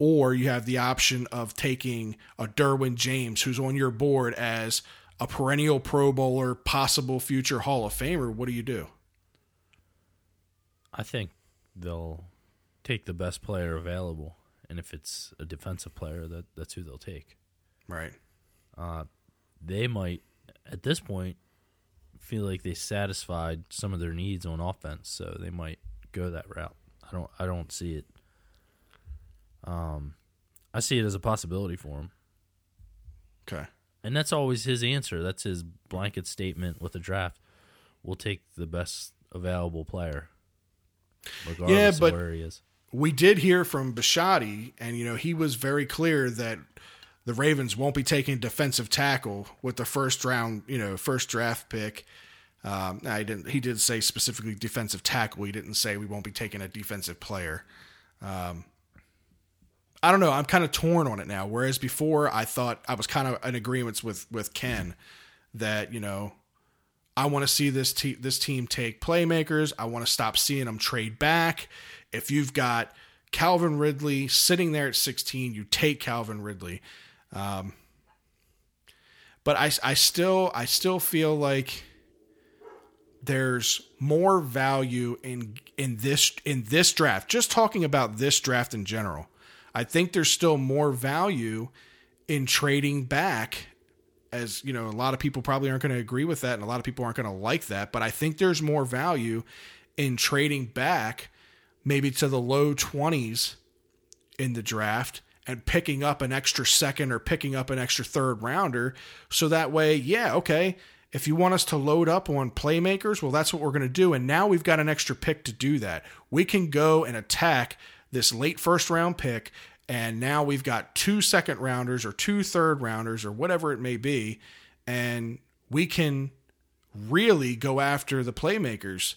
or you have the option of taking a Derwin James who's on your board as a perennial Pro Bowler, possible future Hall of Famer, what do you do? I think they'll take the best player available and if it's a defensive player, that that's who they'll take. Right. Uh, they might at this point feel like they satisfied some of their needs on offense, so they might go that route. I don't. I don't see it. Um, I see it as a possibility for him. Okay. And that's always his answer. That's his blanket statement with the draft. We'll take the best available player, regardless yeah, but, of where he is we did hear from Bisciotti, and you know he was very clear that the Ravens won't be taking defensive tackle with the first round, you know, first draft pick. Um, I didn't. He did say specifically defensive tackle. He didn't say we won't be taking a defensive player. Um, I don't know. I'm kind of torn on it now. Whereas before, I thought I was kind of in agreements with with Ken that you know I want to see this this team take playmakers. I want to stop seeing them trade back. If you've got Calvin Ridley sitting there at 16, you take Calvin Ridley. Um, but I, I still I still feel like there's more value in in this in this draft. Just talking about this draft in general, I think there's still more value in trading back. As you know, a lot of people probably aren't going to agree with that, and a lot of people aren't going to like that. But I think there's more value in trading back, maybe to the low twenties in the draft, and picking up an extra second or picking up an extra third rounder. So that way, yeah, okay, if you want us to load up on playmakers, well, that's what we're going to do. And now we've got an extra pick to do that. We can go and attack this late first round pick. And now we've got two second rounders or two third rounders or whatever it may be. And we can really go after the playmakers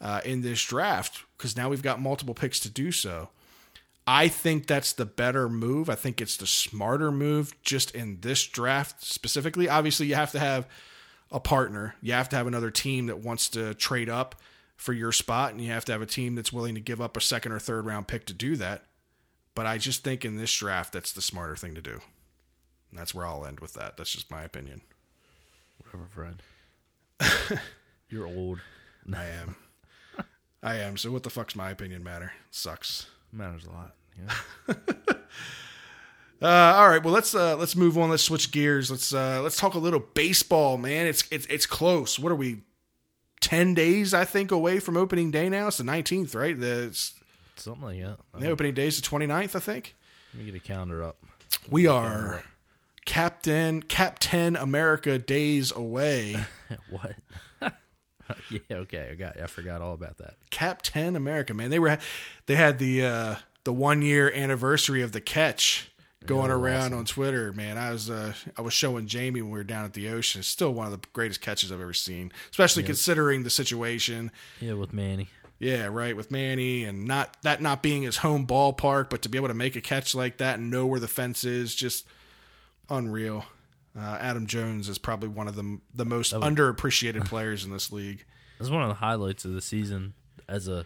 uh, in this draft because now we've got multiple picks to do so. I think that's the better move. I think it's the smarter move just in this draft specifically. Obviously, you have to have a partner. You have to have another team that wants to trade up for your spot, and you have to have a team that's willing to give up a second or third round pick to do that. But I just think in this draft, that's the smarter thing to do. And that's where I'll end with that. That's just my opinion. Whatever, Fred. [laughs] You're old. I am. I am. So what the fuck's my opinion matter? sucks. Matters a lot. Yeah. [laughs] Uh, all right, well let's uh, let's move on. Let's switch gears. Let's uh, let's talk a little baseball, man. It's it's it's close. What are we? Ten days, I think, away from opening day now. It's the nineteenth, right? The, Something like that. the opening day is the 29th, I think. Let me get a calendar up. We are Captain Captain America days away. [laughs] what? [laughs] yeah, okay. I got. I forgot all about that. Captain America, man. They were they had the uh, the one year anniversary of the catch going Yeah, around awesome. on Twitter, man. I was uh, I was showing Jamie when we were down at the ocean. It's still one of the greatest catches I've ever seen, especially considering the situation. Yeah, with Manny. Yeah, right. With Manny and not that not being his home ballpark, but to be able to make a catch like that and know where the fence is, just unreal. Uh, Adam Jones is probably one of the the most underappreciated [laughs] players in this league. It was one of the highlights of the season as a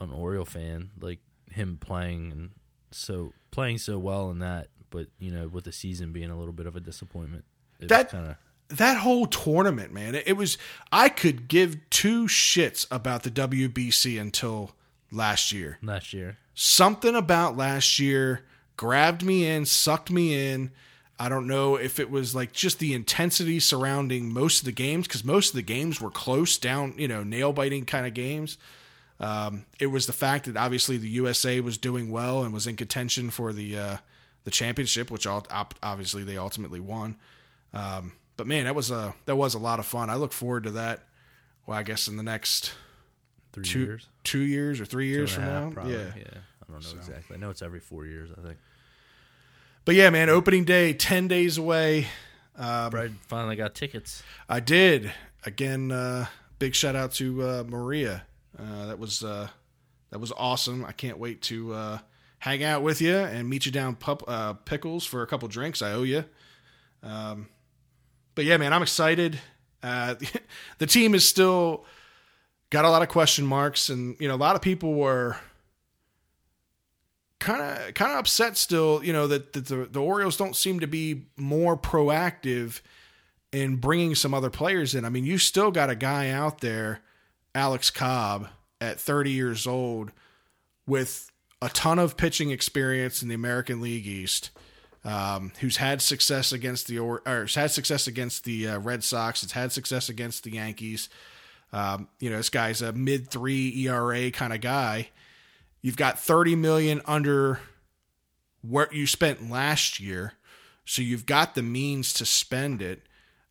an Oriole fan, like him playing and so playing so well in that, but you know, with the season being a little bit of a disappointment. That- kind of that whole tournament, man, it, it was. I could give two shits about the WBC until last year. last year. Something about last year grabbed me in, sucked me in. I don't know if it was like just the intensity surrounding most of the games because most of the games were close, down, you know, nail biting kind of games. Um, it was the fact that obviously the USA was doing well and was in contention for the uh, the championship, which all, op- obviously they ultimately won. Um, but man, that was a that was a lot of fun. I look forward to that. Well, I guess in the next Three two years. two years or three years from half, now. probably. Yeah. yeah. I don't know exactly. I know it's every four years. I think. But yeah, man, opening day, ten days away. Um, Brad finally got tickets. I did again. Uh, big shout out to uh, Maria. Uh, that was uh, that was awesome. I can't wait to uh, hang out with you and meet you down pup, uh, pickles for a couple drinks. I owe you. Um, but yeah, man, I'm excited. Uh, [laughs] the team is still got a lot of question marks, and you know, a lot of people were kind of kind of upset still. You know that, that the the Orioles don't seem to be more proactive in bringing some other players in. I mean, you still got a guy out there, Alex Cobb, at 30 years old, with a ton of pitching experience in the American League East, um, who's had success against the or, or had success against the uh, Red Sox, has had success against the Yankees. Um, you know, this guy's a mid three ERA kind of guy. You've got 30 million under what you spent last year, so you've got the means to spend it.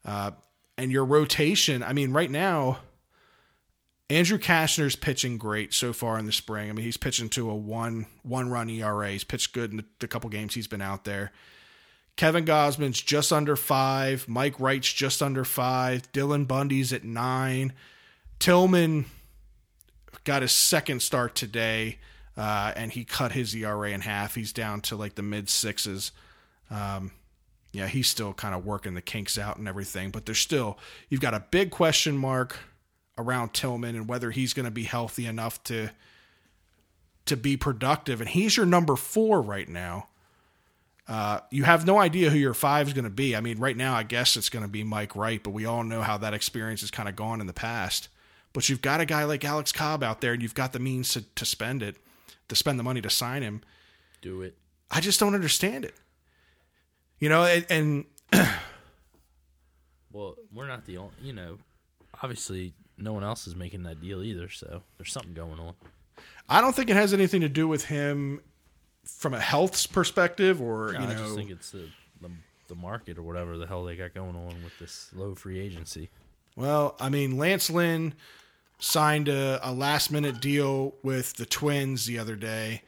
Uh, and your rotation, I mean, right now, Andrew Cashner's pitching great so far in the spring. I mean, he's pitching to a one one run ERA. He's pitched good in the, the couple games he's been out there. Kevin Gausman's just under five. Mike Wright's just under five. Dylan Bundy's at nine. Tillman got his second start today, uh, and he cut his ERA in half. He's down to like the mid sixes. Um, yeah, he's still kind of working the kinks out and everything, but there's still you've got a big question mark around Tillman and whether he's going to be healthy enough to to be productive. And he's your number four right now. Uh, you have no idea who your five is going to be. I mean, right now, I guess it's going to be Mike Wright, but we all know how that experience has kind of gone in the past. But you've got a guy like Alex Cobb out there, and you've got the means to, to spend it, to spend the money to sign him. Do it. I just don't understand it. You know, and, and [clears throat] Well, we're not the only. You know, obviously, no one else is making that deal either. So there's something going on. I don't think it has anything to do with him from a health perspective, or No, you I know, just think it's the, the the market or whatever the hell they got going on with this low free agency. Well, I mean, Lance Lynn signed a, a last minute deal with the Twins the other day.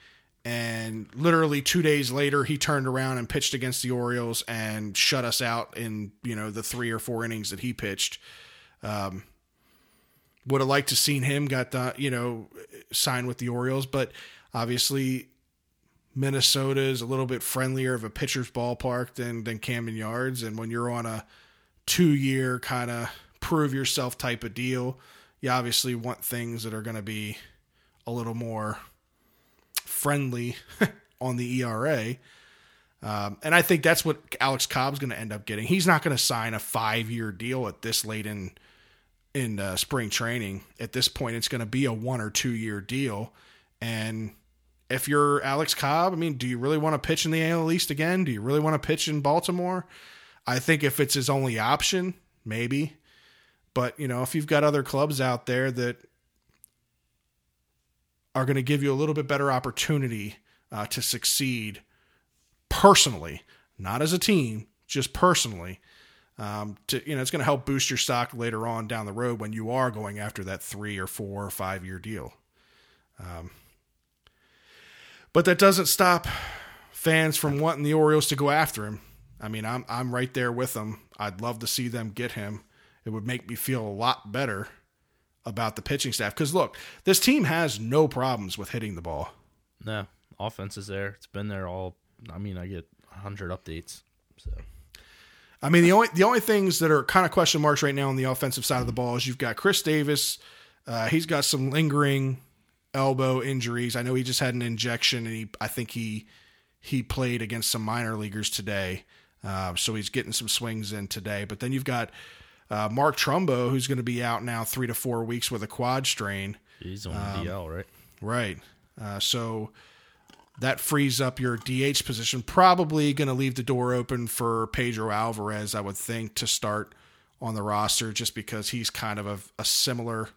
And literally two days later, he turned around and pitched against the Orioles and shut us out in you know the three or four innings that he pitched. Um, would have liked to seen him got the you know signed with the Orioles, but obviously Minnesota is a little bit friendlier of a pitcher's ballpark than than Camden Yards, and when you're on a two year kind of prove yourself type of deal, you obviously want things that are going to be a little more friendly [laughs] on the ERA. Um, and I think that's what Alex Cobb's going to end up getting. He's not going to sign a five year deal at this late in in uh, spring training. At this point, it's going to be a one or two year deal. And if you're Alex Cobb, I mean, do you really want to pitch in the AL East again? Do you really want to pitch in Baltimore? I think if it's his only option, maybe. But, you know, if you've got other clubs out there that are going to give you a little bit better opportunity uh, to succeed personally, not as a team, just personally, um, to you know, it's going to help boost your stock later on down the road when you are going after that three or four or five year deal. Um, but that doesn't stop fans from wanting the Orioles to go after him. I mean, I'm I'm right there with them. I'd love to see them get him. It would make me feel a lot better about the pitching staff because look, this team has no problems with hitting the ball. No, offense is there. It's been there all. I mean, I get hundred updates. So I mean, the only the only things that are kind of question marks right now on the offensive side of the ball is you've got Chris Davis. Uh, he's got some lingering elbow injuries. I know he just had an injection, and he I think he he played against some minor leaguers today, uh, so he's getting some swings in today. But then you've got uh, Mark Trumbo, who's going to be out now three to four weeks with a quad strain. he's on the DL, right? Right. Uh, so that frees up your DH position. Probably going to leave the door open for Pedro Alvarez, I would think, to start on the roster, just because he's kind of a, a similar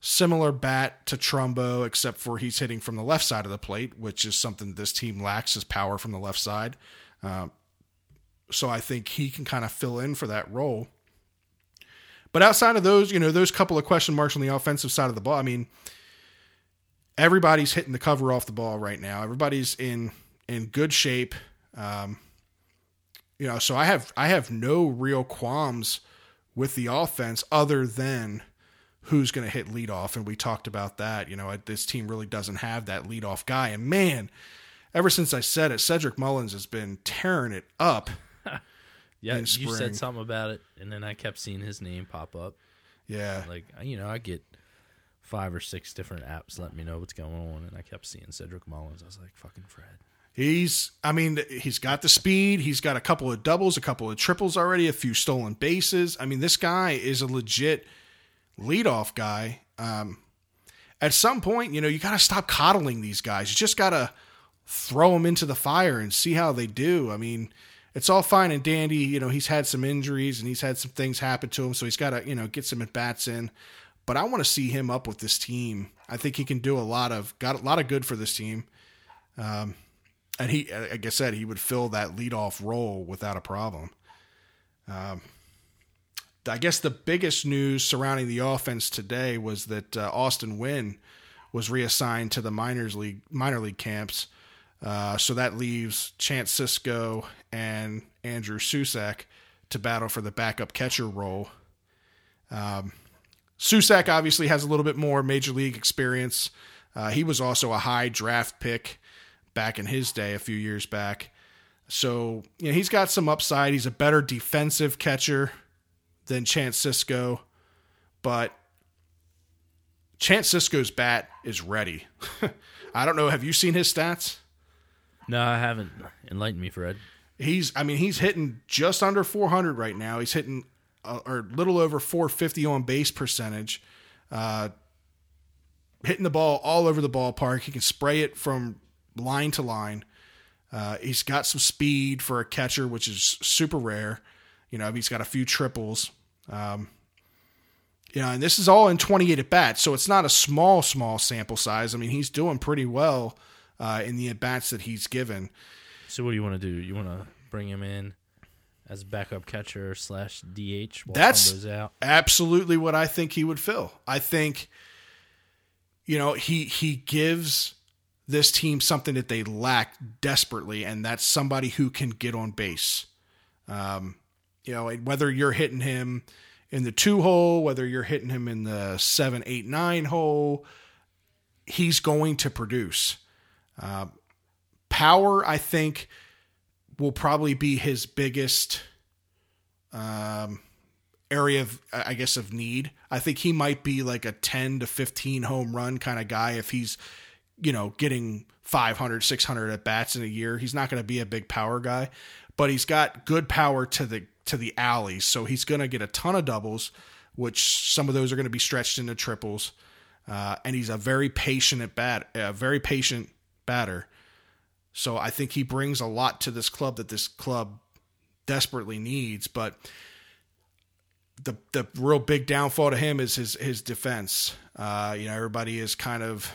similar bat to Trumbo, except for he's hitting from the left side of the plate, which is something this team lacks is power from the left side. Uh, so I think he can kind of fill in for that role. But outside of those, you know, those couple of question marks on the offensive side of the ball, I mean, everybody's hitting the cover off the ball right now. Everybody's in in good shape. Um, you know, so I have I have no real qualms with the offense other than who's going to hit leadoff, and we talked about that. You know, this team really doesn't have that leadoff guy, and man, ever since I said it, Cedric Mullins has been tearing it up. [laughs] Yeah, you said something about it, and then I kept seeing his name pop up. Yeah, Like you know, I get five or six different apps letting me know what's going on, and I kept seeing Cedric Mullins. I was like, "Fucking Fred." He's, I mean, he's got the speed. He's got a couple of doubles, a couple of triples already, a few stolen bases. I mean, this guy is a legit leadoff guy. Um, at some point, you know, you got to stop coddling these guys. You just got to throw them into the fire and see how they do. I mean, it's all fine and dandy. You know, he's had some injuries and he's had some things happen to him, so he's got to, you know, get some at bats in. But I want to see him up with this team. I think he can do a lot of got a lot of good for this team. Um, and he, like I said, he would fill that leadoff role without a problem. Um, I guess the biggest news surrounding the offense today was that uh, Austin Wynns was reassigned to the minors league minor league camps. Uh, so that leaves Chance Sisco and Andrew Susac to battle for the backup catcher role. Um, Susac obviously has a little bit more major league experience. Uh, he was also a high draft pick back in his day, a few years back. So you know, he's got some upside. He's a better defensive catcher than Chance Sisco, but Chance Sisco's bat is ready. [laughs] I don't know. Have you seen his stats? No, I haven't. Enlighten me, Fred. He's, I mean, he's hitting just under 400 right now. He's hitting uh, or a little over 450 on base percentage. Uh, hitting the ball all over the ballpark. He can spray it from line to line. Uh, he's got some speed for a catcher, which is super rare. You know, he's got a few triples. Um, you know, and this is all in 28 at bats, so it's not a small, small sample size. I mean, he's doing pretty well uh, in the at bats that he's given. So, what do you want to do? You want to bring him in as backup catcher slash DH? That's out. absolutely what I think he would fill. I think, you know, he he gives this team something that they lack desperately, and that's somebody who can get on base. Um, you know, whether you're hitting him in the two hole, whether you're hitting him in the seven, eight, nine hole, he's going to produce. Uh, power, I think, will probably be his biggest um, area of, I guess, of need. I think he might be like a 10 to 15 home run kind of guy if he's, you know, getting 500, 600 at bats in a year. He's not going to be a big power guy, but he's got good power to the to the alleys, so he's going to get a ton of doubles, which some of those are going to be stretched into triples. Uh, and he's a very patient at bat, a very patient batter. So I think he brings a lot to this club that this club desperately needs. But the the real big downfall to him is his his defense. Uh, you know, everybody is kind of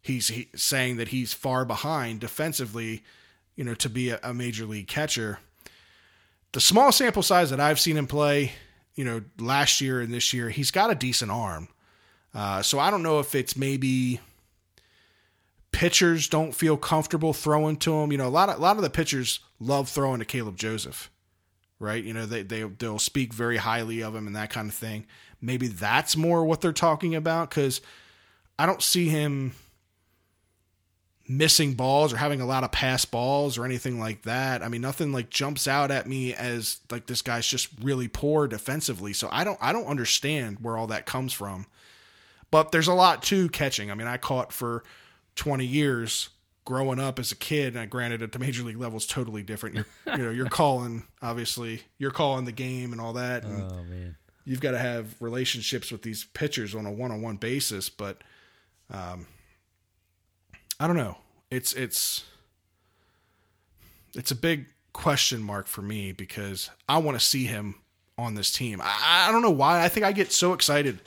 he's he, saying that he's far behind defensively. You know, to be a, a major league catcher. The small sample size that I've seen him play, you know, last year and this year, he's got a decent arm. Uh, so I don't know if it's maybe pitchers don't feel comfortable throwing to him. You know, a lot of a lot of the pitchers love throwing to Caleb Joseph, right? You know, they they they'll speak very highly of him and that kind of thing. Maybe that's more what they're talking about because I don't see him missing balls or having a lot of pass balls or anything like that. I mean, nothing like jumps out at me as like this guy's just really poor defensively. So I don't I don't understand where all that comes from. But there's a lot to catching. I mean, I caught for 20 years growing up as a kid. And granted, at the major league level is totally different. You're, you know, you're calling obviously, you're calling the game and all that. And Oh man, you've got to have relationships with these pitchers on a one-on-one basis. But um, I don't know. It's it's it's a big question mark for me because I want to see him on this team. I, I don't know why. I think I get so excited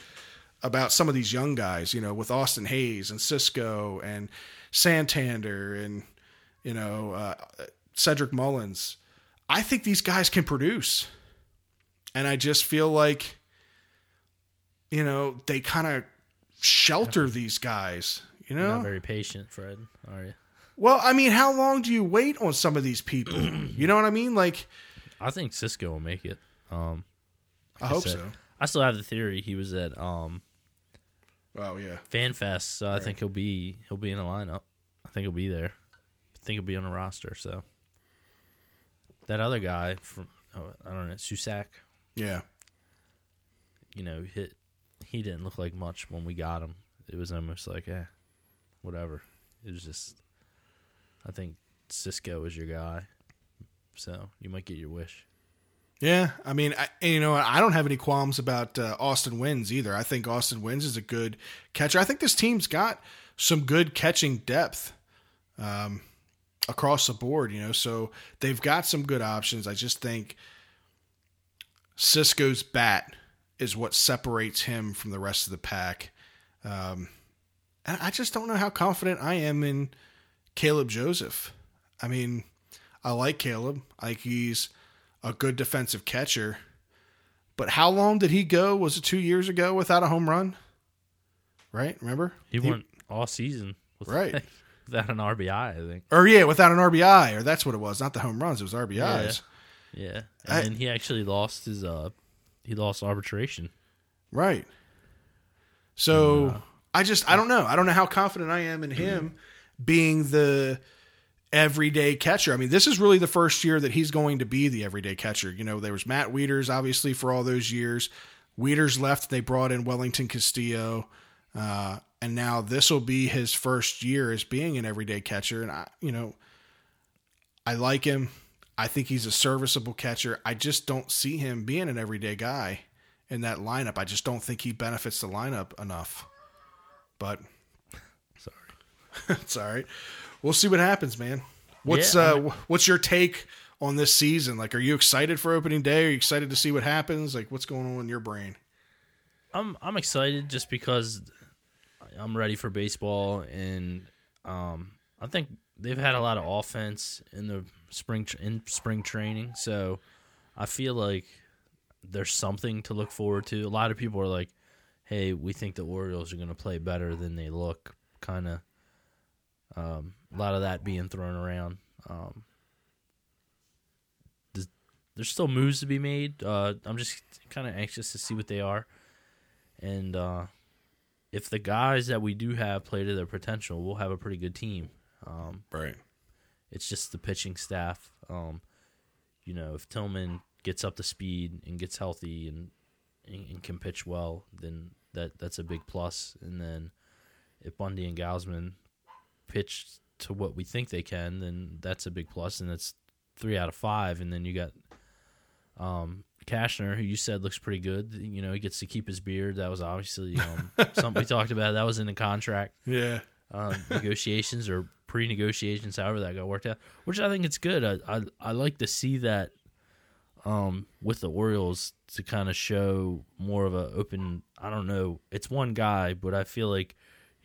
about some of these young guys, you know, with Austin Hays and Sisco and Santander and you know uh, Cedric Mullins. I think these guys can produce, and I just feel like you know they kind of shelter these guys. You You're know, not very patient, Fred. Are you? well, I mean, how long do you wait on some of these people? [clears throat] you know what I mean? Like, I think Sisco will make it. Um, I hope said- so. I still have the theory he was at um Oh yeah, FanFest, so I think he'll be he'll be in the lineup. I think he'll be there. I think he'll be on the roster. So that other guy from oh, I don't know Susac, yeah. you know, hit he didn't look like much when we got him. It was almost like eh, whatever. It was just I think Sisco is your guy, so you might get your wish. Yeah, I mean, I, you know. I don't have any qualms about uh, Austin Wynns either. I think Austin Wynns is a good catcher. I think this team's got some good catching depth um, across the board. You know, so they've got some good options. I just think Sisco's bat is what separates him from the rest of the pack. Um, and I just don't know how confident I am in Caleb Joseph. I mean, I like Caleb. I think he's a good defensive catcher. But how long did he go? Was it two years ago without a home run? Right? Remember? He, went all season with, Right. [laughs] without an RBI. I think. Or yeah, without an RBI, or that's what it was. Not the home runs, it was RBIs. Yeah, and I- then he actually lost his uh he lost arbitration. Right. So I just I don't know. I don't know how confident I am in him [clears throat] being the everyday catcher. I mean, this is really the first year that he's going to be the everyday catcher. You know, there was Matt Wieters obviously for all those years. Wieters left, they brought in Wellington Castillo. Uh, and now this will be his first year as being an everyday catcher. And I, you know, I like him. I think he's a serviceable catcher. I just don't see him being an everyday guy in that lineup. I just don't think he benefits the lineup enough. But Sorry. [laughs] it's all right. We'll see what happens, man. What's Yeah, uh wh- what's your take on this season? Like are you excited for opening day? Are you excited to see what happens? Like what's going on in your brain? I'm I'm excited just because I'm ready for baseball, and um, I think they've had a lot of offense in the spring tr- in spring training, so I feel like there's something to look forward to. A lot of people are like, "Hey, we think the Orioles are going to play better than they look." Kind of, um, a lot of that being thrown around. Um, there's, there's still moves to be made. Uh, I'm just kind of anxious to see what they are. And uh, if the guys that we do have play to their potential, we'll have a pretty good team. Um, Right. it's just the pitching staff. Um, you know, if Tillman gets up to speed and gets healthy and, and and can pitch well, then that that's a big plus. And then if Bundy and Gausman pitch to what we think they can, then that's a big. And that's three out of five. And then you got um, Cashner, who you said looks pretty good. You know, he gets to keep his beard. That was obviously um, [laughs] something we talked about. That was in the contract Yeah. uh, negotiations or pre-negotiations, however that got worked out. Which I think it's good. I I, I like to see that um, with the Orioles to kind of show more of an open. I don't know. It's one guy, but I feel like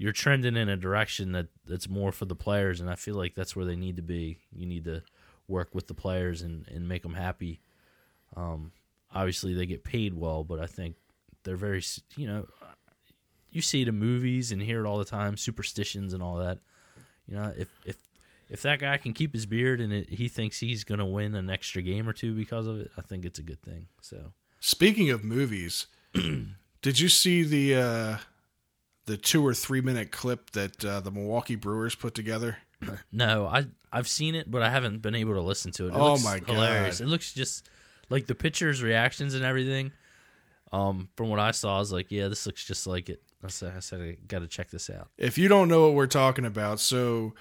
you're trending in a direction that that's more for the players, and I feel like that's where they need to be. You need to work with the players and and make them happy. Um, obviously, they get paid well, but I think they're very you know you see it in movies and hear it all the time, superstitions and all that. You know, if if if that guy can keep his beard and it, he thinks he's going to win an extra game or two because of it, I think it's a good thing. So Speaking of movies, [clears throat] did you see the uh the 2 or 3 minute clip that uh, the Milwaukee Brewers put together? [clears throat] no, I I've seen it, but I haven't been able to listen to it. it Oh my God. hilarious! It looks just like the pitchers' reactions and everything. Um, from what I saw, I was like, yeah, this looks just like it. I said, I said, I got to check this out. If you don't know what we're talking about, so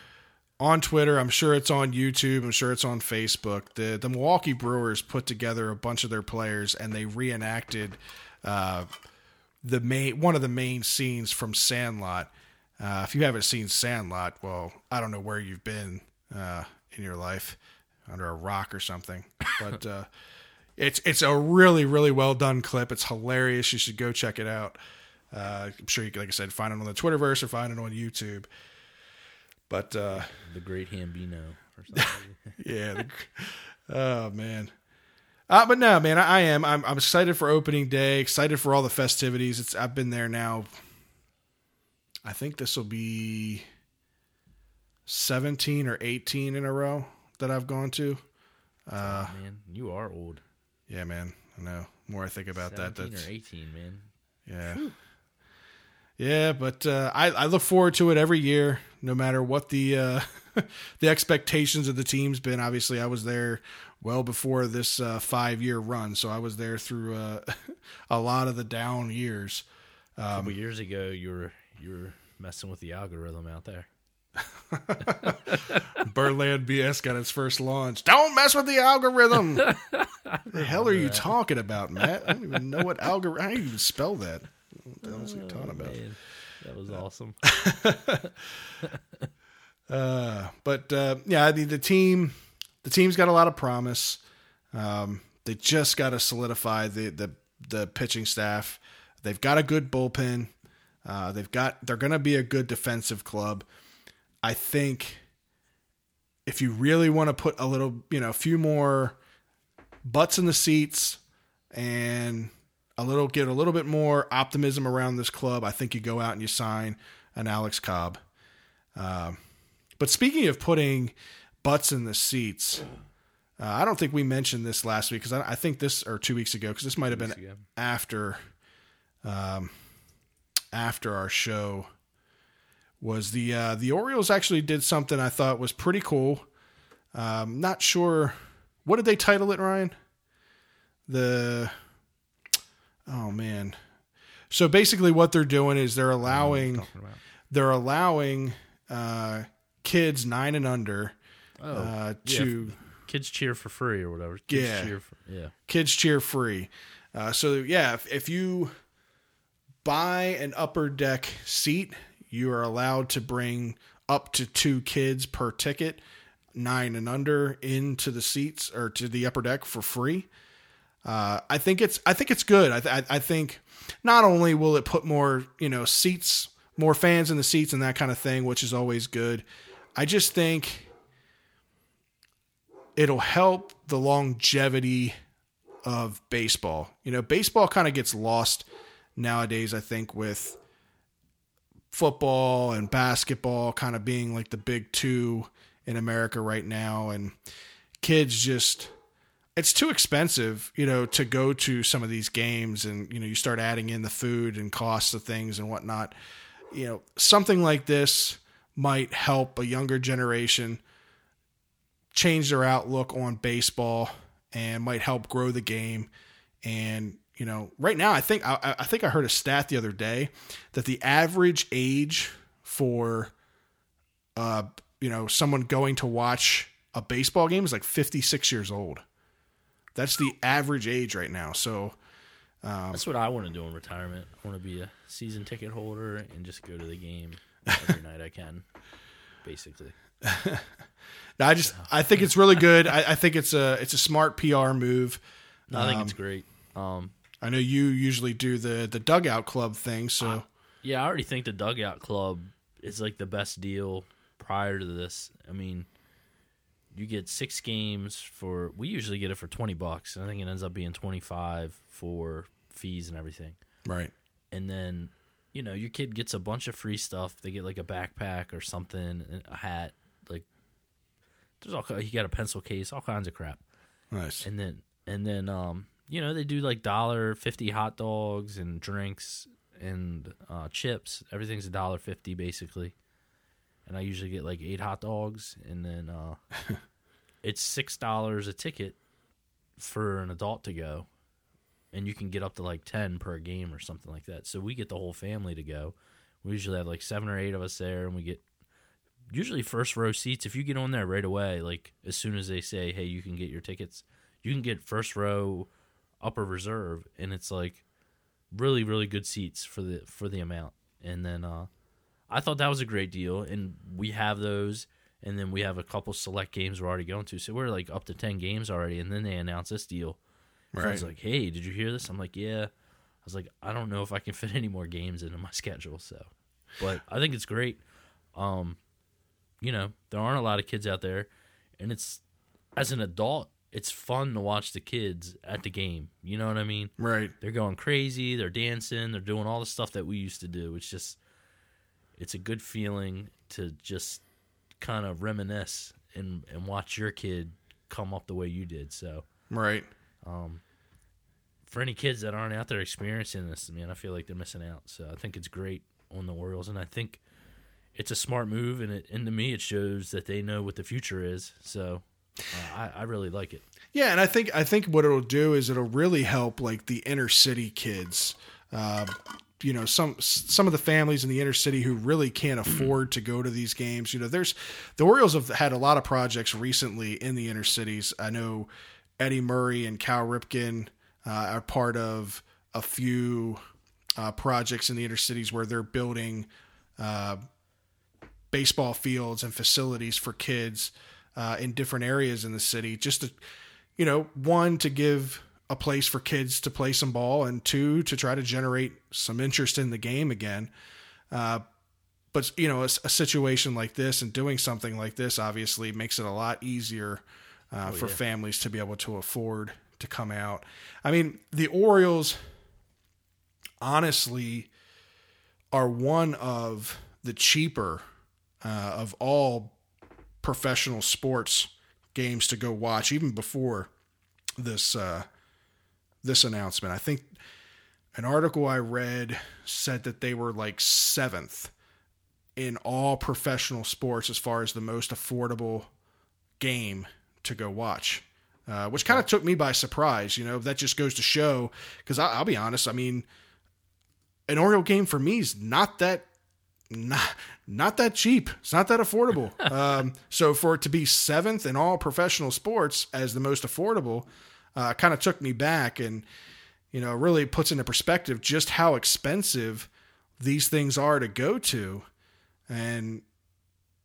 on Twitter, I'm sure it's on YouTube, I'm sure it's on Facebook. The the Milwaukee Brewers put together a bunch of their players and they reenacted uh, the main one of the main scenes from Sandlot. Uh, if you haven't seen Sandlot, well, I don't know where you've been uh, in your life, under a rock or something, but uh, [laughs] it's it's a really really well done clip. It's hilarious. You should go check it out. Uh, I'm sure you can, like I said, find it on the Twitterverse or find it on YouTube. But uh, The Great Hambino or [laughs] something. yeah, the, oh man. Uh, but no, man, I, I am. I'm, I'm excited for opening day. Excited for all the festivities. It's I've been there now. I think this will be 17 or 18 in a row that I've gone to. Uh, man, you are old. yeah, man. I know. The more I think about that, 17 that's or eighteen, man. Yeah. Yeah, but uh, I, I look forward to it every year, no matter what the uh, [laughs] the expectations of the team's been. Obviously, I was there well before this uh, five year run, so I was there through uh, [laughs] a lot of the down years. A couple years ago, you were you were messing with the algorithm out there. [laughs] Birdland BS got its first launch. Don't mess with the algorithm. [laughs] the hell are you talking about, Matt? I don't even know what algorithm. I don't even spell that. What the hell is he talking about? Man, that was awesome. Uh, but uh, yeah, I mean the team, the team's got a lot of promise. Um, they just got to solidify the, the the pitching staff. They've got a good bullpen. Uh, they've got they're going to be a good defensive club. I think if you really want to put a little, you know, a few more butts in the seats and a little get a little bit more optimism around this club, I think you go out and you sign an Alex Cobb. Um, but speaking of putting butts in the seats, uh, I don't think we mentioned this last week because I, I think this or two weeks ago because this might have been ago. after, um, after our show. Was the uh, the Orioles actually did something I thought was pretty cool. Um, not sure what did they title it, Ryan? The oh man. So basically, what they're doing is they're allowing they're allowing uh, kids nine and under Oh, uh, yeah, to kids cheer for free or whatever. Kids Yeah. cheer for, yeah. kids cheer free. Uh, so yeah, if, if you buy an upper deck seat, you are allowed to bring up to two kids per ticket, nine and under, into the seats or to the upper deck for free. Uh, I think it's I think it's good. I, th- I I think not only will it put more you know seats, more fans in the seats and that kind of thing, which is always good. I just think it'll help the longevity of baseball. You know, baseball kind of gets lost nowadays, I think, with football and basketball kind of being like the big two in America right now. And kids just, it's too expensive, you know, to go to some of these games. And, you know, you start adding in the food and costs of things and whatnot. You know, something like this might help a younger generation change their outlook on baseball and might help grow the game. And you know, right now, I think I, I think I heard a stat the other day that the average age for, uh, you know, someone going to watch a baseball game is like 56 years old. That's the average age right now. So, um, That's what I want to do in retirement. I want to be a season ticket holder and just go to the game every [laughs] night I can, basically. I just I think it's really good. I, I think it's a it's a smart PR move. No, I think it's great. Um, I know you usually do the the dugout club thing, so yeah, I already think the dugout club is like the best deal prior to this. I mean, you get six games for we usually get it for twenty bucks. and I think it ends up being twenty five for fees and everything. right. And then, you know, your kid gets a bunch of free stuff. They get like a backpack or something, a hat. There's all you got a pencil case, all kinds of crap. Nice. and then and then um you know they do like dollar fifty hot dogs and drinks and uh, chips. Everything's a dollar fifty basically. And i usually get like eight hot dogs. And then uh [laughs] it's six dollars a ticket for an adult to go. And you can get up to like 10 per game or something like that. So we get the whole family to go. We usually have like seven or eight of us there and we get usually first row seats if you get on there right away like as soon as they say hey you can get your tickets you can get first row upper reserve and it's like really really good seats for the for the amount. And then uh i thought that was a great deal and we have those and then we have a couple select games we're already going to. So we're like up to 10 games already and then they announce this deal. I was like hey did you hear this? I'm like yeah. I was like i don't know if i can fit [laughs] any more games into my schedule so. But i think it's great. Um you know there aren't a lot of kids out there and it's as an adult it's fun to watch the kids at the game you know what i mean Right. they're going crazy they're dancing they're doing all the stuff that we used to do it's just it's a good feeling to just kind of reminisce and and watch your kid come up the way you did so Right. Um, for any kids that aren't out there experiencing this, man, I feel like they're missing out. So I think it's great on the Orioles, and I think it's a smart move, and it and to me it shows that they know what the future is. So uh, I, I really like it. Yeah, and I think I think what it'll do is it'll really help like the inner city kids. Uh, you know, some some of the families in the inner city who really can't afford to go to these games. You know, there's the Orioles have had a lot of projects recently in the inner cities. I know Eddie Murray and Cal Ripken uh, are part of a few uh, projects in the inner cities where they're building uh, baseball fields and facilities for kids uh, in different areas in the city, just to you know, one to give a place for kids to play some ball, and two to try to generate some interest in the game again. Uh, but you know, a, a situation like this and doing something like this obviously makes it a lot easier uh, for families to be able to afford to come out. I mean, the Orioles honestly are one of the cheaper uh, of all professional sports games to go watch, even before this uh, this announcement. I think an article I read said that they were like seventh in all professional sports as far as the most affordable game to go watch. Uh, which kind of took me by surprise, you know. That just goes to show, because I'll be honest. I mean, an Oriole game for me is not that not not that cheap. It's not that affordable. [laughs] um, so for it to be seventh in all professional sports as the most affordable, uh, kind of took me back, and you know, really puts into perspective just how expensive these things are to go to, and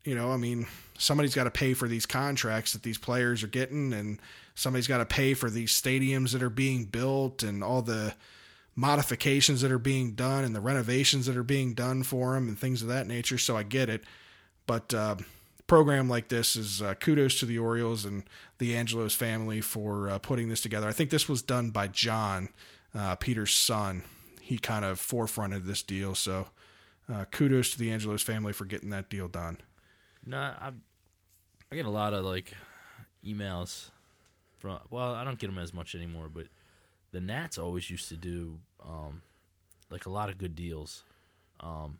you know, I mean, somebody's got to pay for these contracts that these players are getting, and somebody's got to pay for these stadiums that are being built and all the modifications that are being done and the renovations that are being done for them and things of that nature. So I get it, but uh, program like this is uh, kudos to the Orioles and the Angelos family for uh, putting this together. I think this was done by John uh, Peter's son. He kind of forefronted this deal, so uh, kudos to the Angelos family for getting that deal done. No, I I get a lot of like emails from. Well, I don't get them as much anymore, but the Nats always used to do um, like a lot of good deals. Um,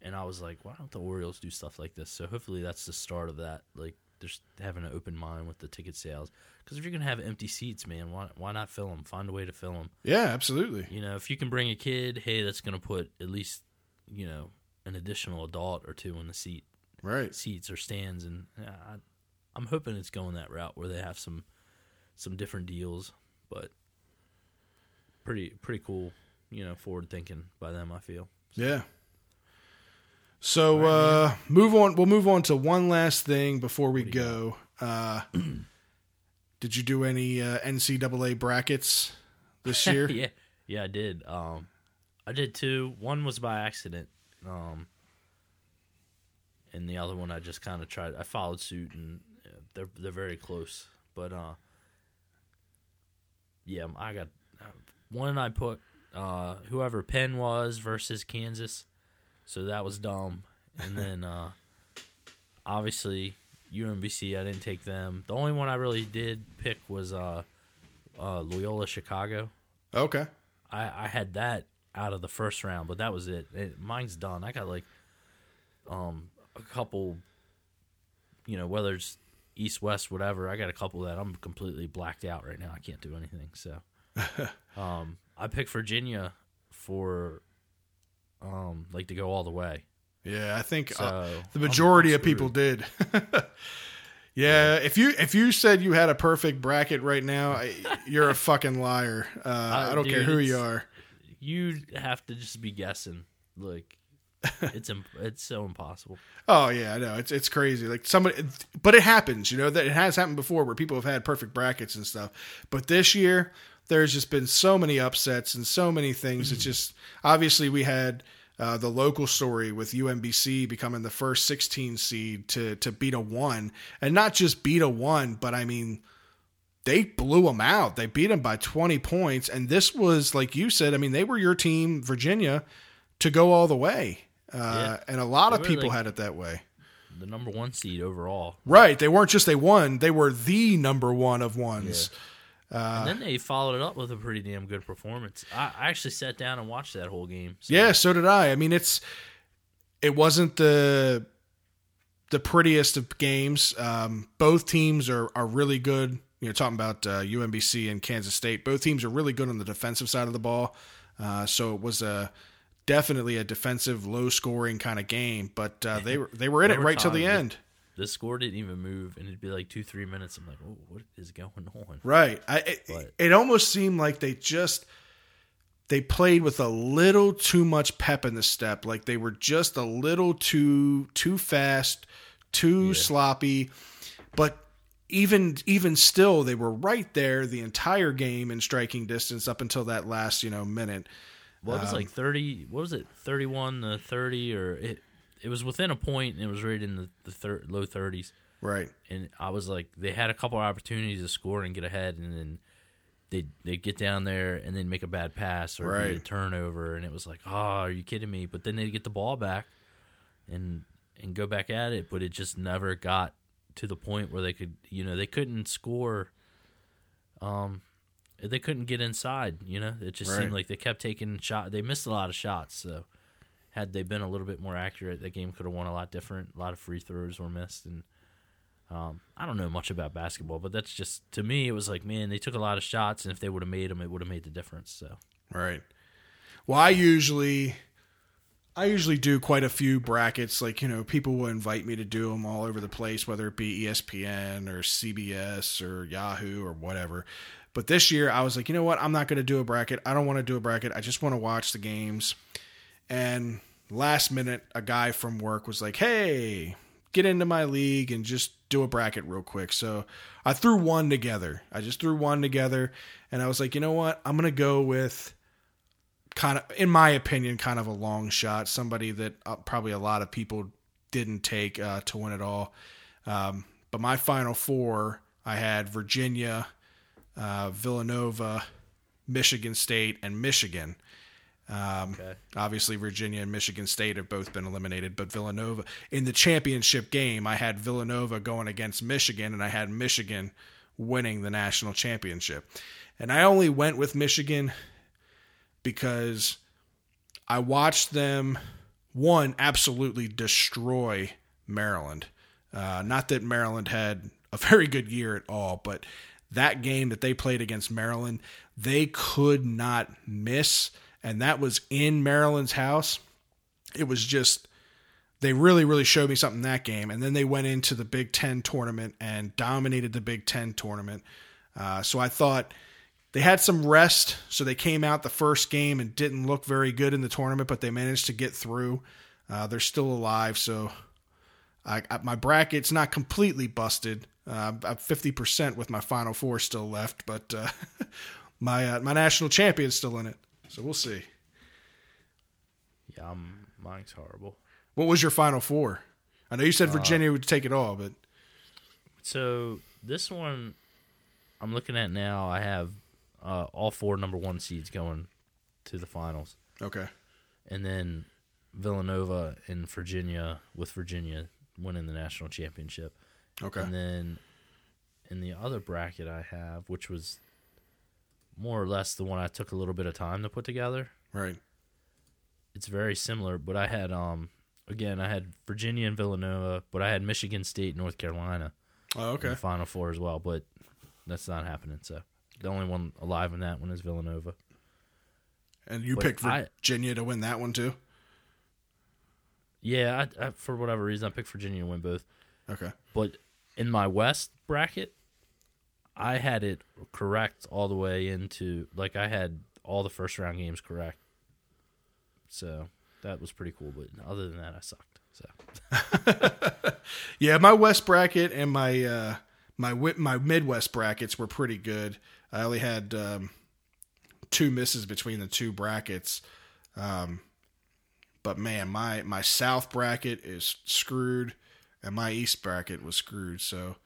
and I was like, why don't the Orioles do stuff like this? So hopefully that's the start of that. Like, just having an open mind with the ticket sales. Because if you're gonna have empty seats, man, why why not fill them? Find a way to fill them. Yeah, absolutely. You know, if you can bring a kid, hey, that's gonna put at least you know an additional adult or two in the seat Right. seats or stands, and yeah, I, I'm hoping it's going that route where they have some some different deals, but pretty pretty cool, you know, forward thinking by them. I feel. Yeah. So uh, move on. We'll move on to one last thing before we What do you go. Uh, [clears throat] did you do any uh, NCAA brackets this [laughs] year? yeah, yeah, I did. Um, I did two. One was by accident, um, and the other one I just kind of tried. I followed suit, and uh, they're they're very close. But uh, yeah, I got uh, one. I put uh, whoever Penn was versus Kansas, so that was dumb. And [laughs] then uh, obviously UMBC, I didn't take them. The only one I really did pick was uh, uh, Loyola Chicago. Okay. I, I had that out of the first round, but that was it. it. Mine's done. I got like um a couple, you know, whether it's east, west, whatever. I got a couple that I'm completely blacked out right now. I can't do anything. So, [laughs] um, I picked Virginia for um like to go all the way. Yeah, I think So uh, the majority of people did. [laughs] yeah, if you if you said you had a perfect bracket right now, I, you're a fucking liar. Uh, [laughs] I don't care who you are. You have to just be guessing. Like it's imp- it's so impossible. Oh yeah, I know it's it's crazy. Like somebody, but it happens. You know that it has happened before where people have had perfect brackets and stuff. But this year, there's just been so many upsets and so many things. It's just obviously we had uh, the local story with UMBC becoming the first 16 seed to to beat a one, and not just beat a one, but I mean they blew them out. They beat them by 20 points, and this was like you said. I mean they were your team, Virginia, to go all the way. Uh, Yeah. And a lot of people like- had it that way. The number one seed overall. Right. They weren't just they won, they were the number one of ones. And then they followed it up with a pretty damn good performance. I, I actually sat down and watched that whole game. So, Yeah, so did I. I mean it's it wasn't the the prettiest of games. Um, both teams are are really good. You know, talking about uh, UMBC and Kansas State, both teams are really good on the defensive side of the ball. Uh, so it was a definitely a defensive, low scoring kind of game. But uh, they were they were in it right till the end. The score didn't even move, and it'd be like two, three minutes. I'm like, oh, what is going on? Right. I, it, But- it almost seemed like they just they played with a little too much pep in the step. Like they were just a little too too fast, too Yeah. sloppy. But even even still, they were right there the entire game in striking distance up until that last you know minute. What Um, was like thirty? What was it? Thirty-one to thirty, or it? It was within a point, and it was right in the, the thir- low thirties. Right. And I was like, they had a couple opportunities to score and get ahead, and then they they get down there and then make a bad pass or be a turnover, and it was like, oh, are you kidding me? But then they get the ball back and and go back at it, but it just never got to the point where they could, you know, they couldn't score. Um, they couldn't get inside. You know, it just Right. seemed like they kept taking shot. They missed a lot of shots. So, had they been a little bit more accurate, that game could have won a lot different. A lot of free throws were missed, and um, I don't know much about basketball, but that's just to me. It was like, man, they took a lot of shots, and if they would have made them, it would have made the difference. So, Right. Well, I usually, I usually do quite a few brackets. Like, you know, people will invite me to do them all over the place, whether it be ESPN or CBS or Yahoo or whatever. But this year, I was like, you know what? I'm not going to do a bracket. I don't want to do a bracket. I just want to watch the games. And last minute, a guy from work was like, hey, get into my league and just do a bracket real quick. So I threw one together. I just threw one together. And I was like, you know what? I'm going to go with kind of, in my opinion, kind of a long shot. Somebody that uh, probably a lot of people didn't take uh, to win it all. Um, but my final four, I had Virginia, uh, Villanova, Michigan State, and Michigan. Um, Okay. Obviously, Virginia and Michigan State have both been eliminated, but Villanova in the championship game, I had Villanova going against Michigan, and I had Michigan winning the national championship. And I only went with Michigan because I watched them one absolutely destroy Maryland. Uh, not that Maryland had a very good year at all, but that game that they played against Maryland, they could not miss, and that was in Maryland's house. It was just they really, really showed me something in that game. And then they went into the Big Ten tournament and dominated the Big Ten tournament. Uh, so I thought they had some rest, so they came out the first game and didn't look very good in the tournament, but they managed to get through. Uh, they're still alive, so I, I, my bracket's not completely busted. Uh, I'm fifty percent with my final four still left, but uh, [laughs] my uh, my national champion's still in it. So we'll see. Yeah, I'm, mine's horrible. What was your final four? I know you said Virginia would take it all, but So this one I'm looking at now, I have uh, all four number one seeds going to the finals, okay, and then Villanova and Virginia with Virginia winning the national championship, okay, and then in the other bracket I have, which was more or less the one I took a little bit of time to put together. right, It's very similar, but I had um again I had Virginia and Villanova, but I had Michigan State, North Carolina. oh, in okay, the Final Four as well, but that's not happening. So the only one alive in that one is Villanova. and you but picked I- Virginia to win that one too. Yeah, I, I, for whatever reason, I picked Virginia to win both. Okay, But in my West bracket, I had it correct all the way into like I had all the first round games correct. So that was pretty cool. But other than that, I sucked. So [laughs] yeah, my West bracket and my uh, my my Midwest brackets were pretty good. I only had um, two misses between the two brackets. Um, but man, my my South bracket is screwed, and my East bracket was screwed. So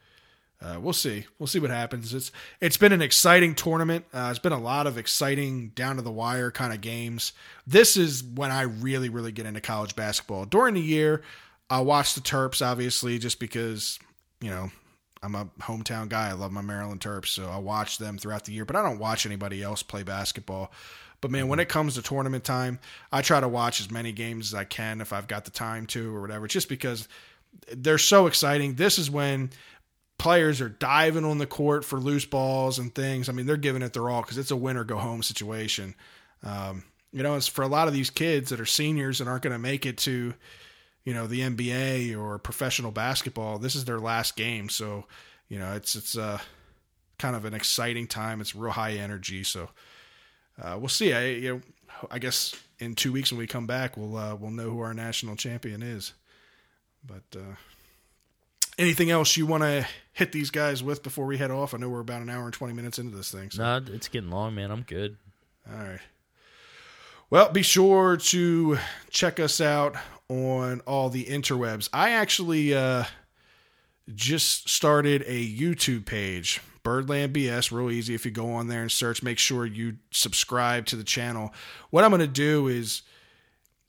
uh, we'll see. We'll see what happens. It's it's been an exciting tournament. Uh, it's been a lot of exciting down to the wire kind of games. This is when I really really get into college basketball. During the year, I watch the Terps obviously just because you know I'm a hometown guy. I love my Maryland Terps, so I watch them throughout the year. But I don't watch anybody else play basketball. But man, when it comes to tournament time, I try to watch as many games as I can if I've got the time to or whatever. Just because they're so exciting. This is when players are diving on the court for loose balls and things. I mean, they're giving it their all because it's a win or go home situation. Um, you know, it's for a lot of these kids that are seniors and aren't going to make it to, you know, the NBA or professional basketball. This is their last game, so you know, it's it's uh, kind of an exciting time. It's real high energy, so uh, we'll see. I you know, I guess in two weeks when we come back, we'll uh, we'll know who our national champion is. But uh, anything else you want to hit these guys with before we head off? I know we're about an hour and twenty minutes into this thing. So. no, it's getting long, man. I'm good. All right. Well, be sure to check us out on all the interwebs. I actually uh, just started a YouTube page, Birdland BS. Real easy. If you go on there and search, make sure you subscribe to the channel. What I'm going to do is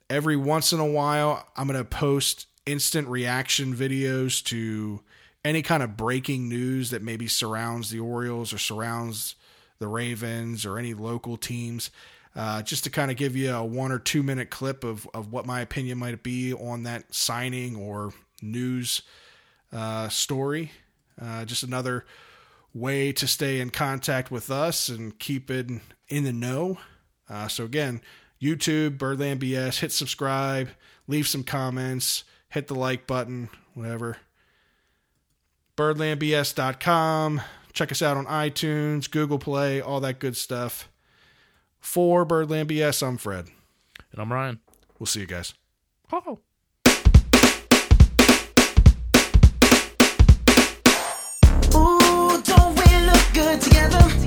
every once in a while, I'm going to post instant reaction videos to any kind of breaking news that maybe surrounds the Orioles or surrounds the Ravens or any local teams. Uh, just to kind of give you a one or two minute clip of, of what my opinion might be on that signing or news uh, story. Uh, just another way to stay in contact with us and keep it in the know. Uh, so again, YouTube, Birdland BS. Hit subscribe, leave some comments, hit the like button, whatever. BirdlandBS.com. Check us out on iTunes, Google Play, all that good stuff. For Birdland BS, I'm Fred. And I'm Ryan. We'll see you guys. Oh. Ooh, don't we look good together?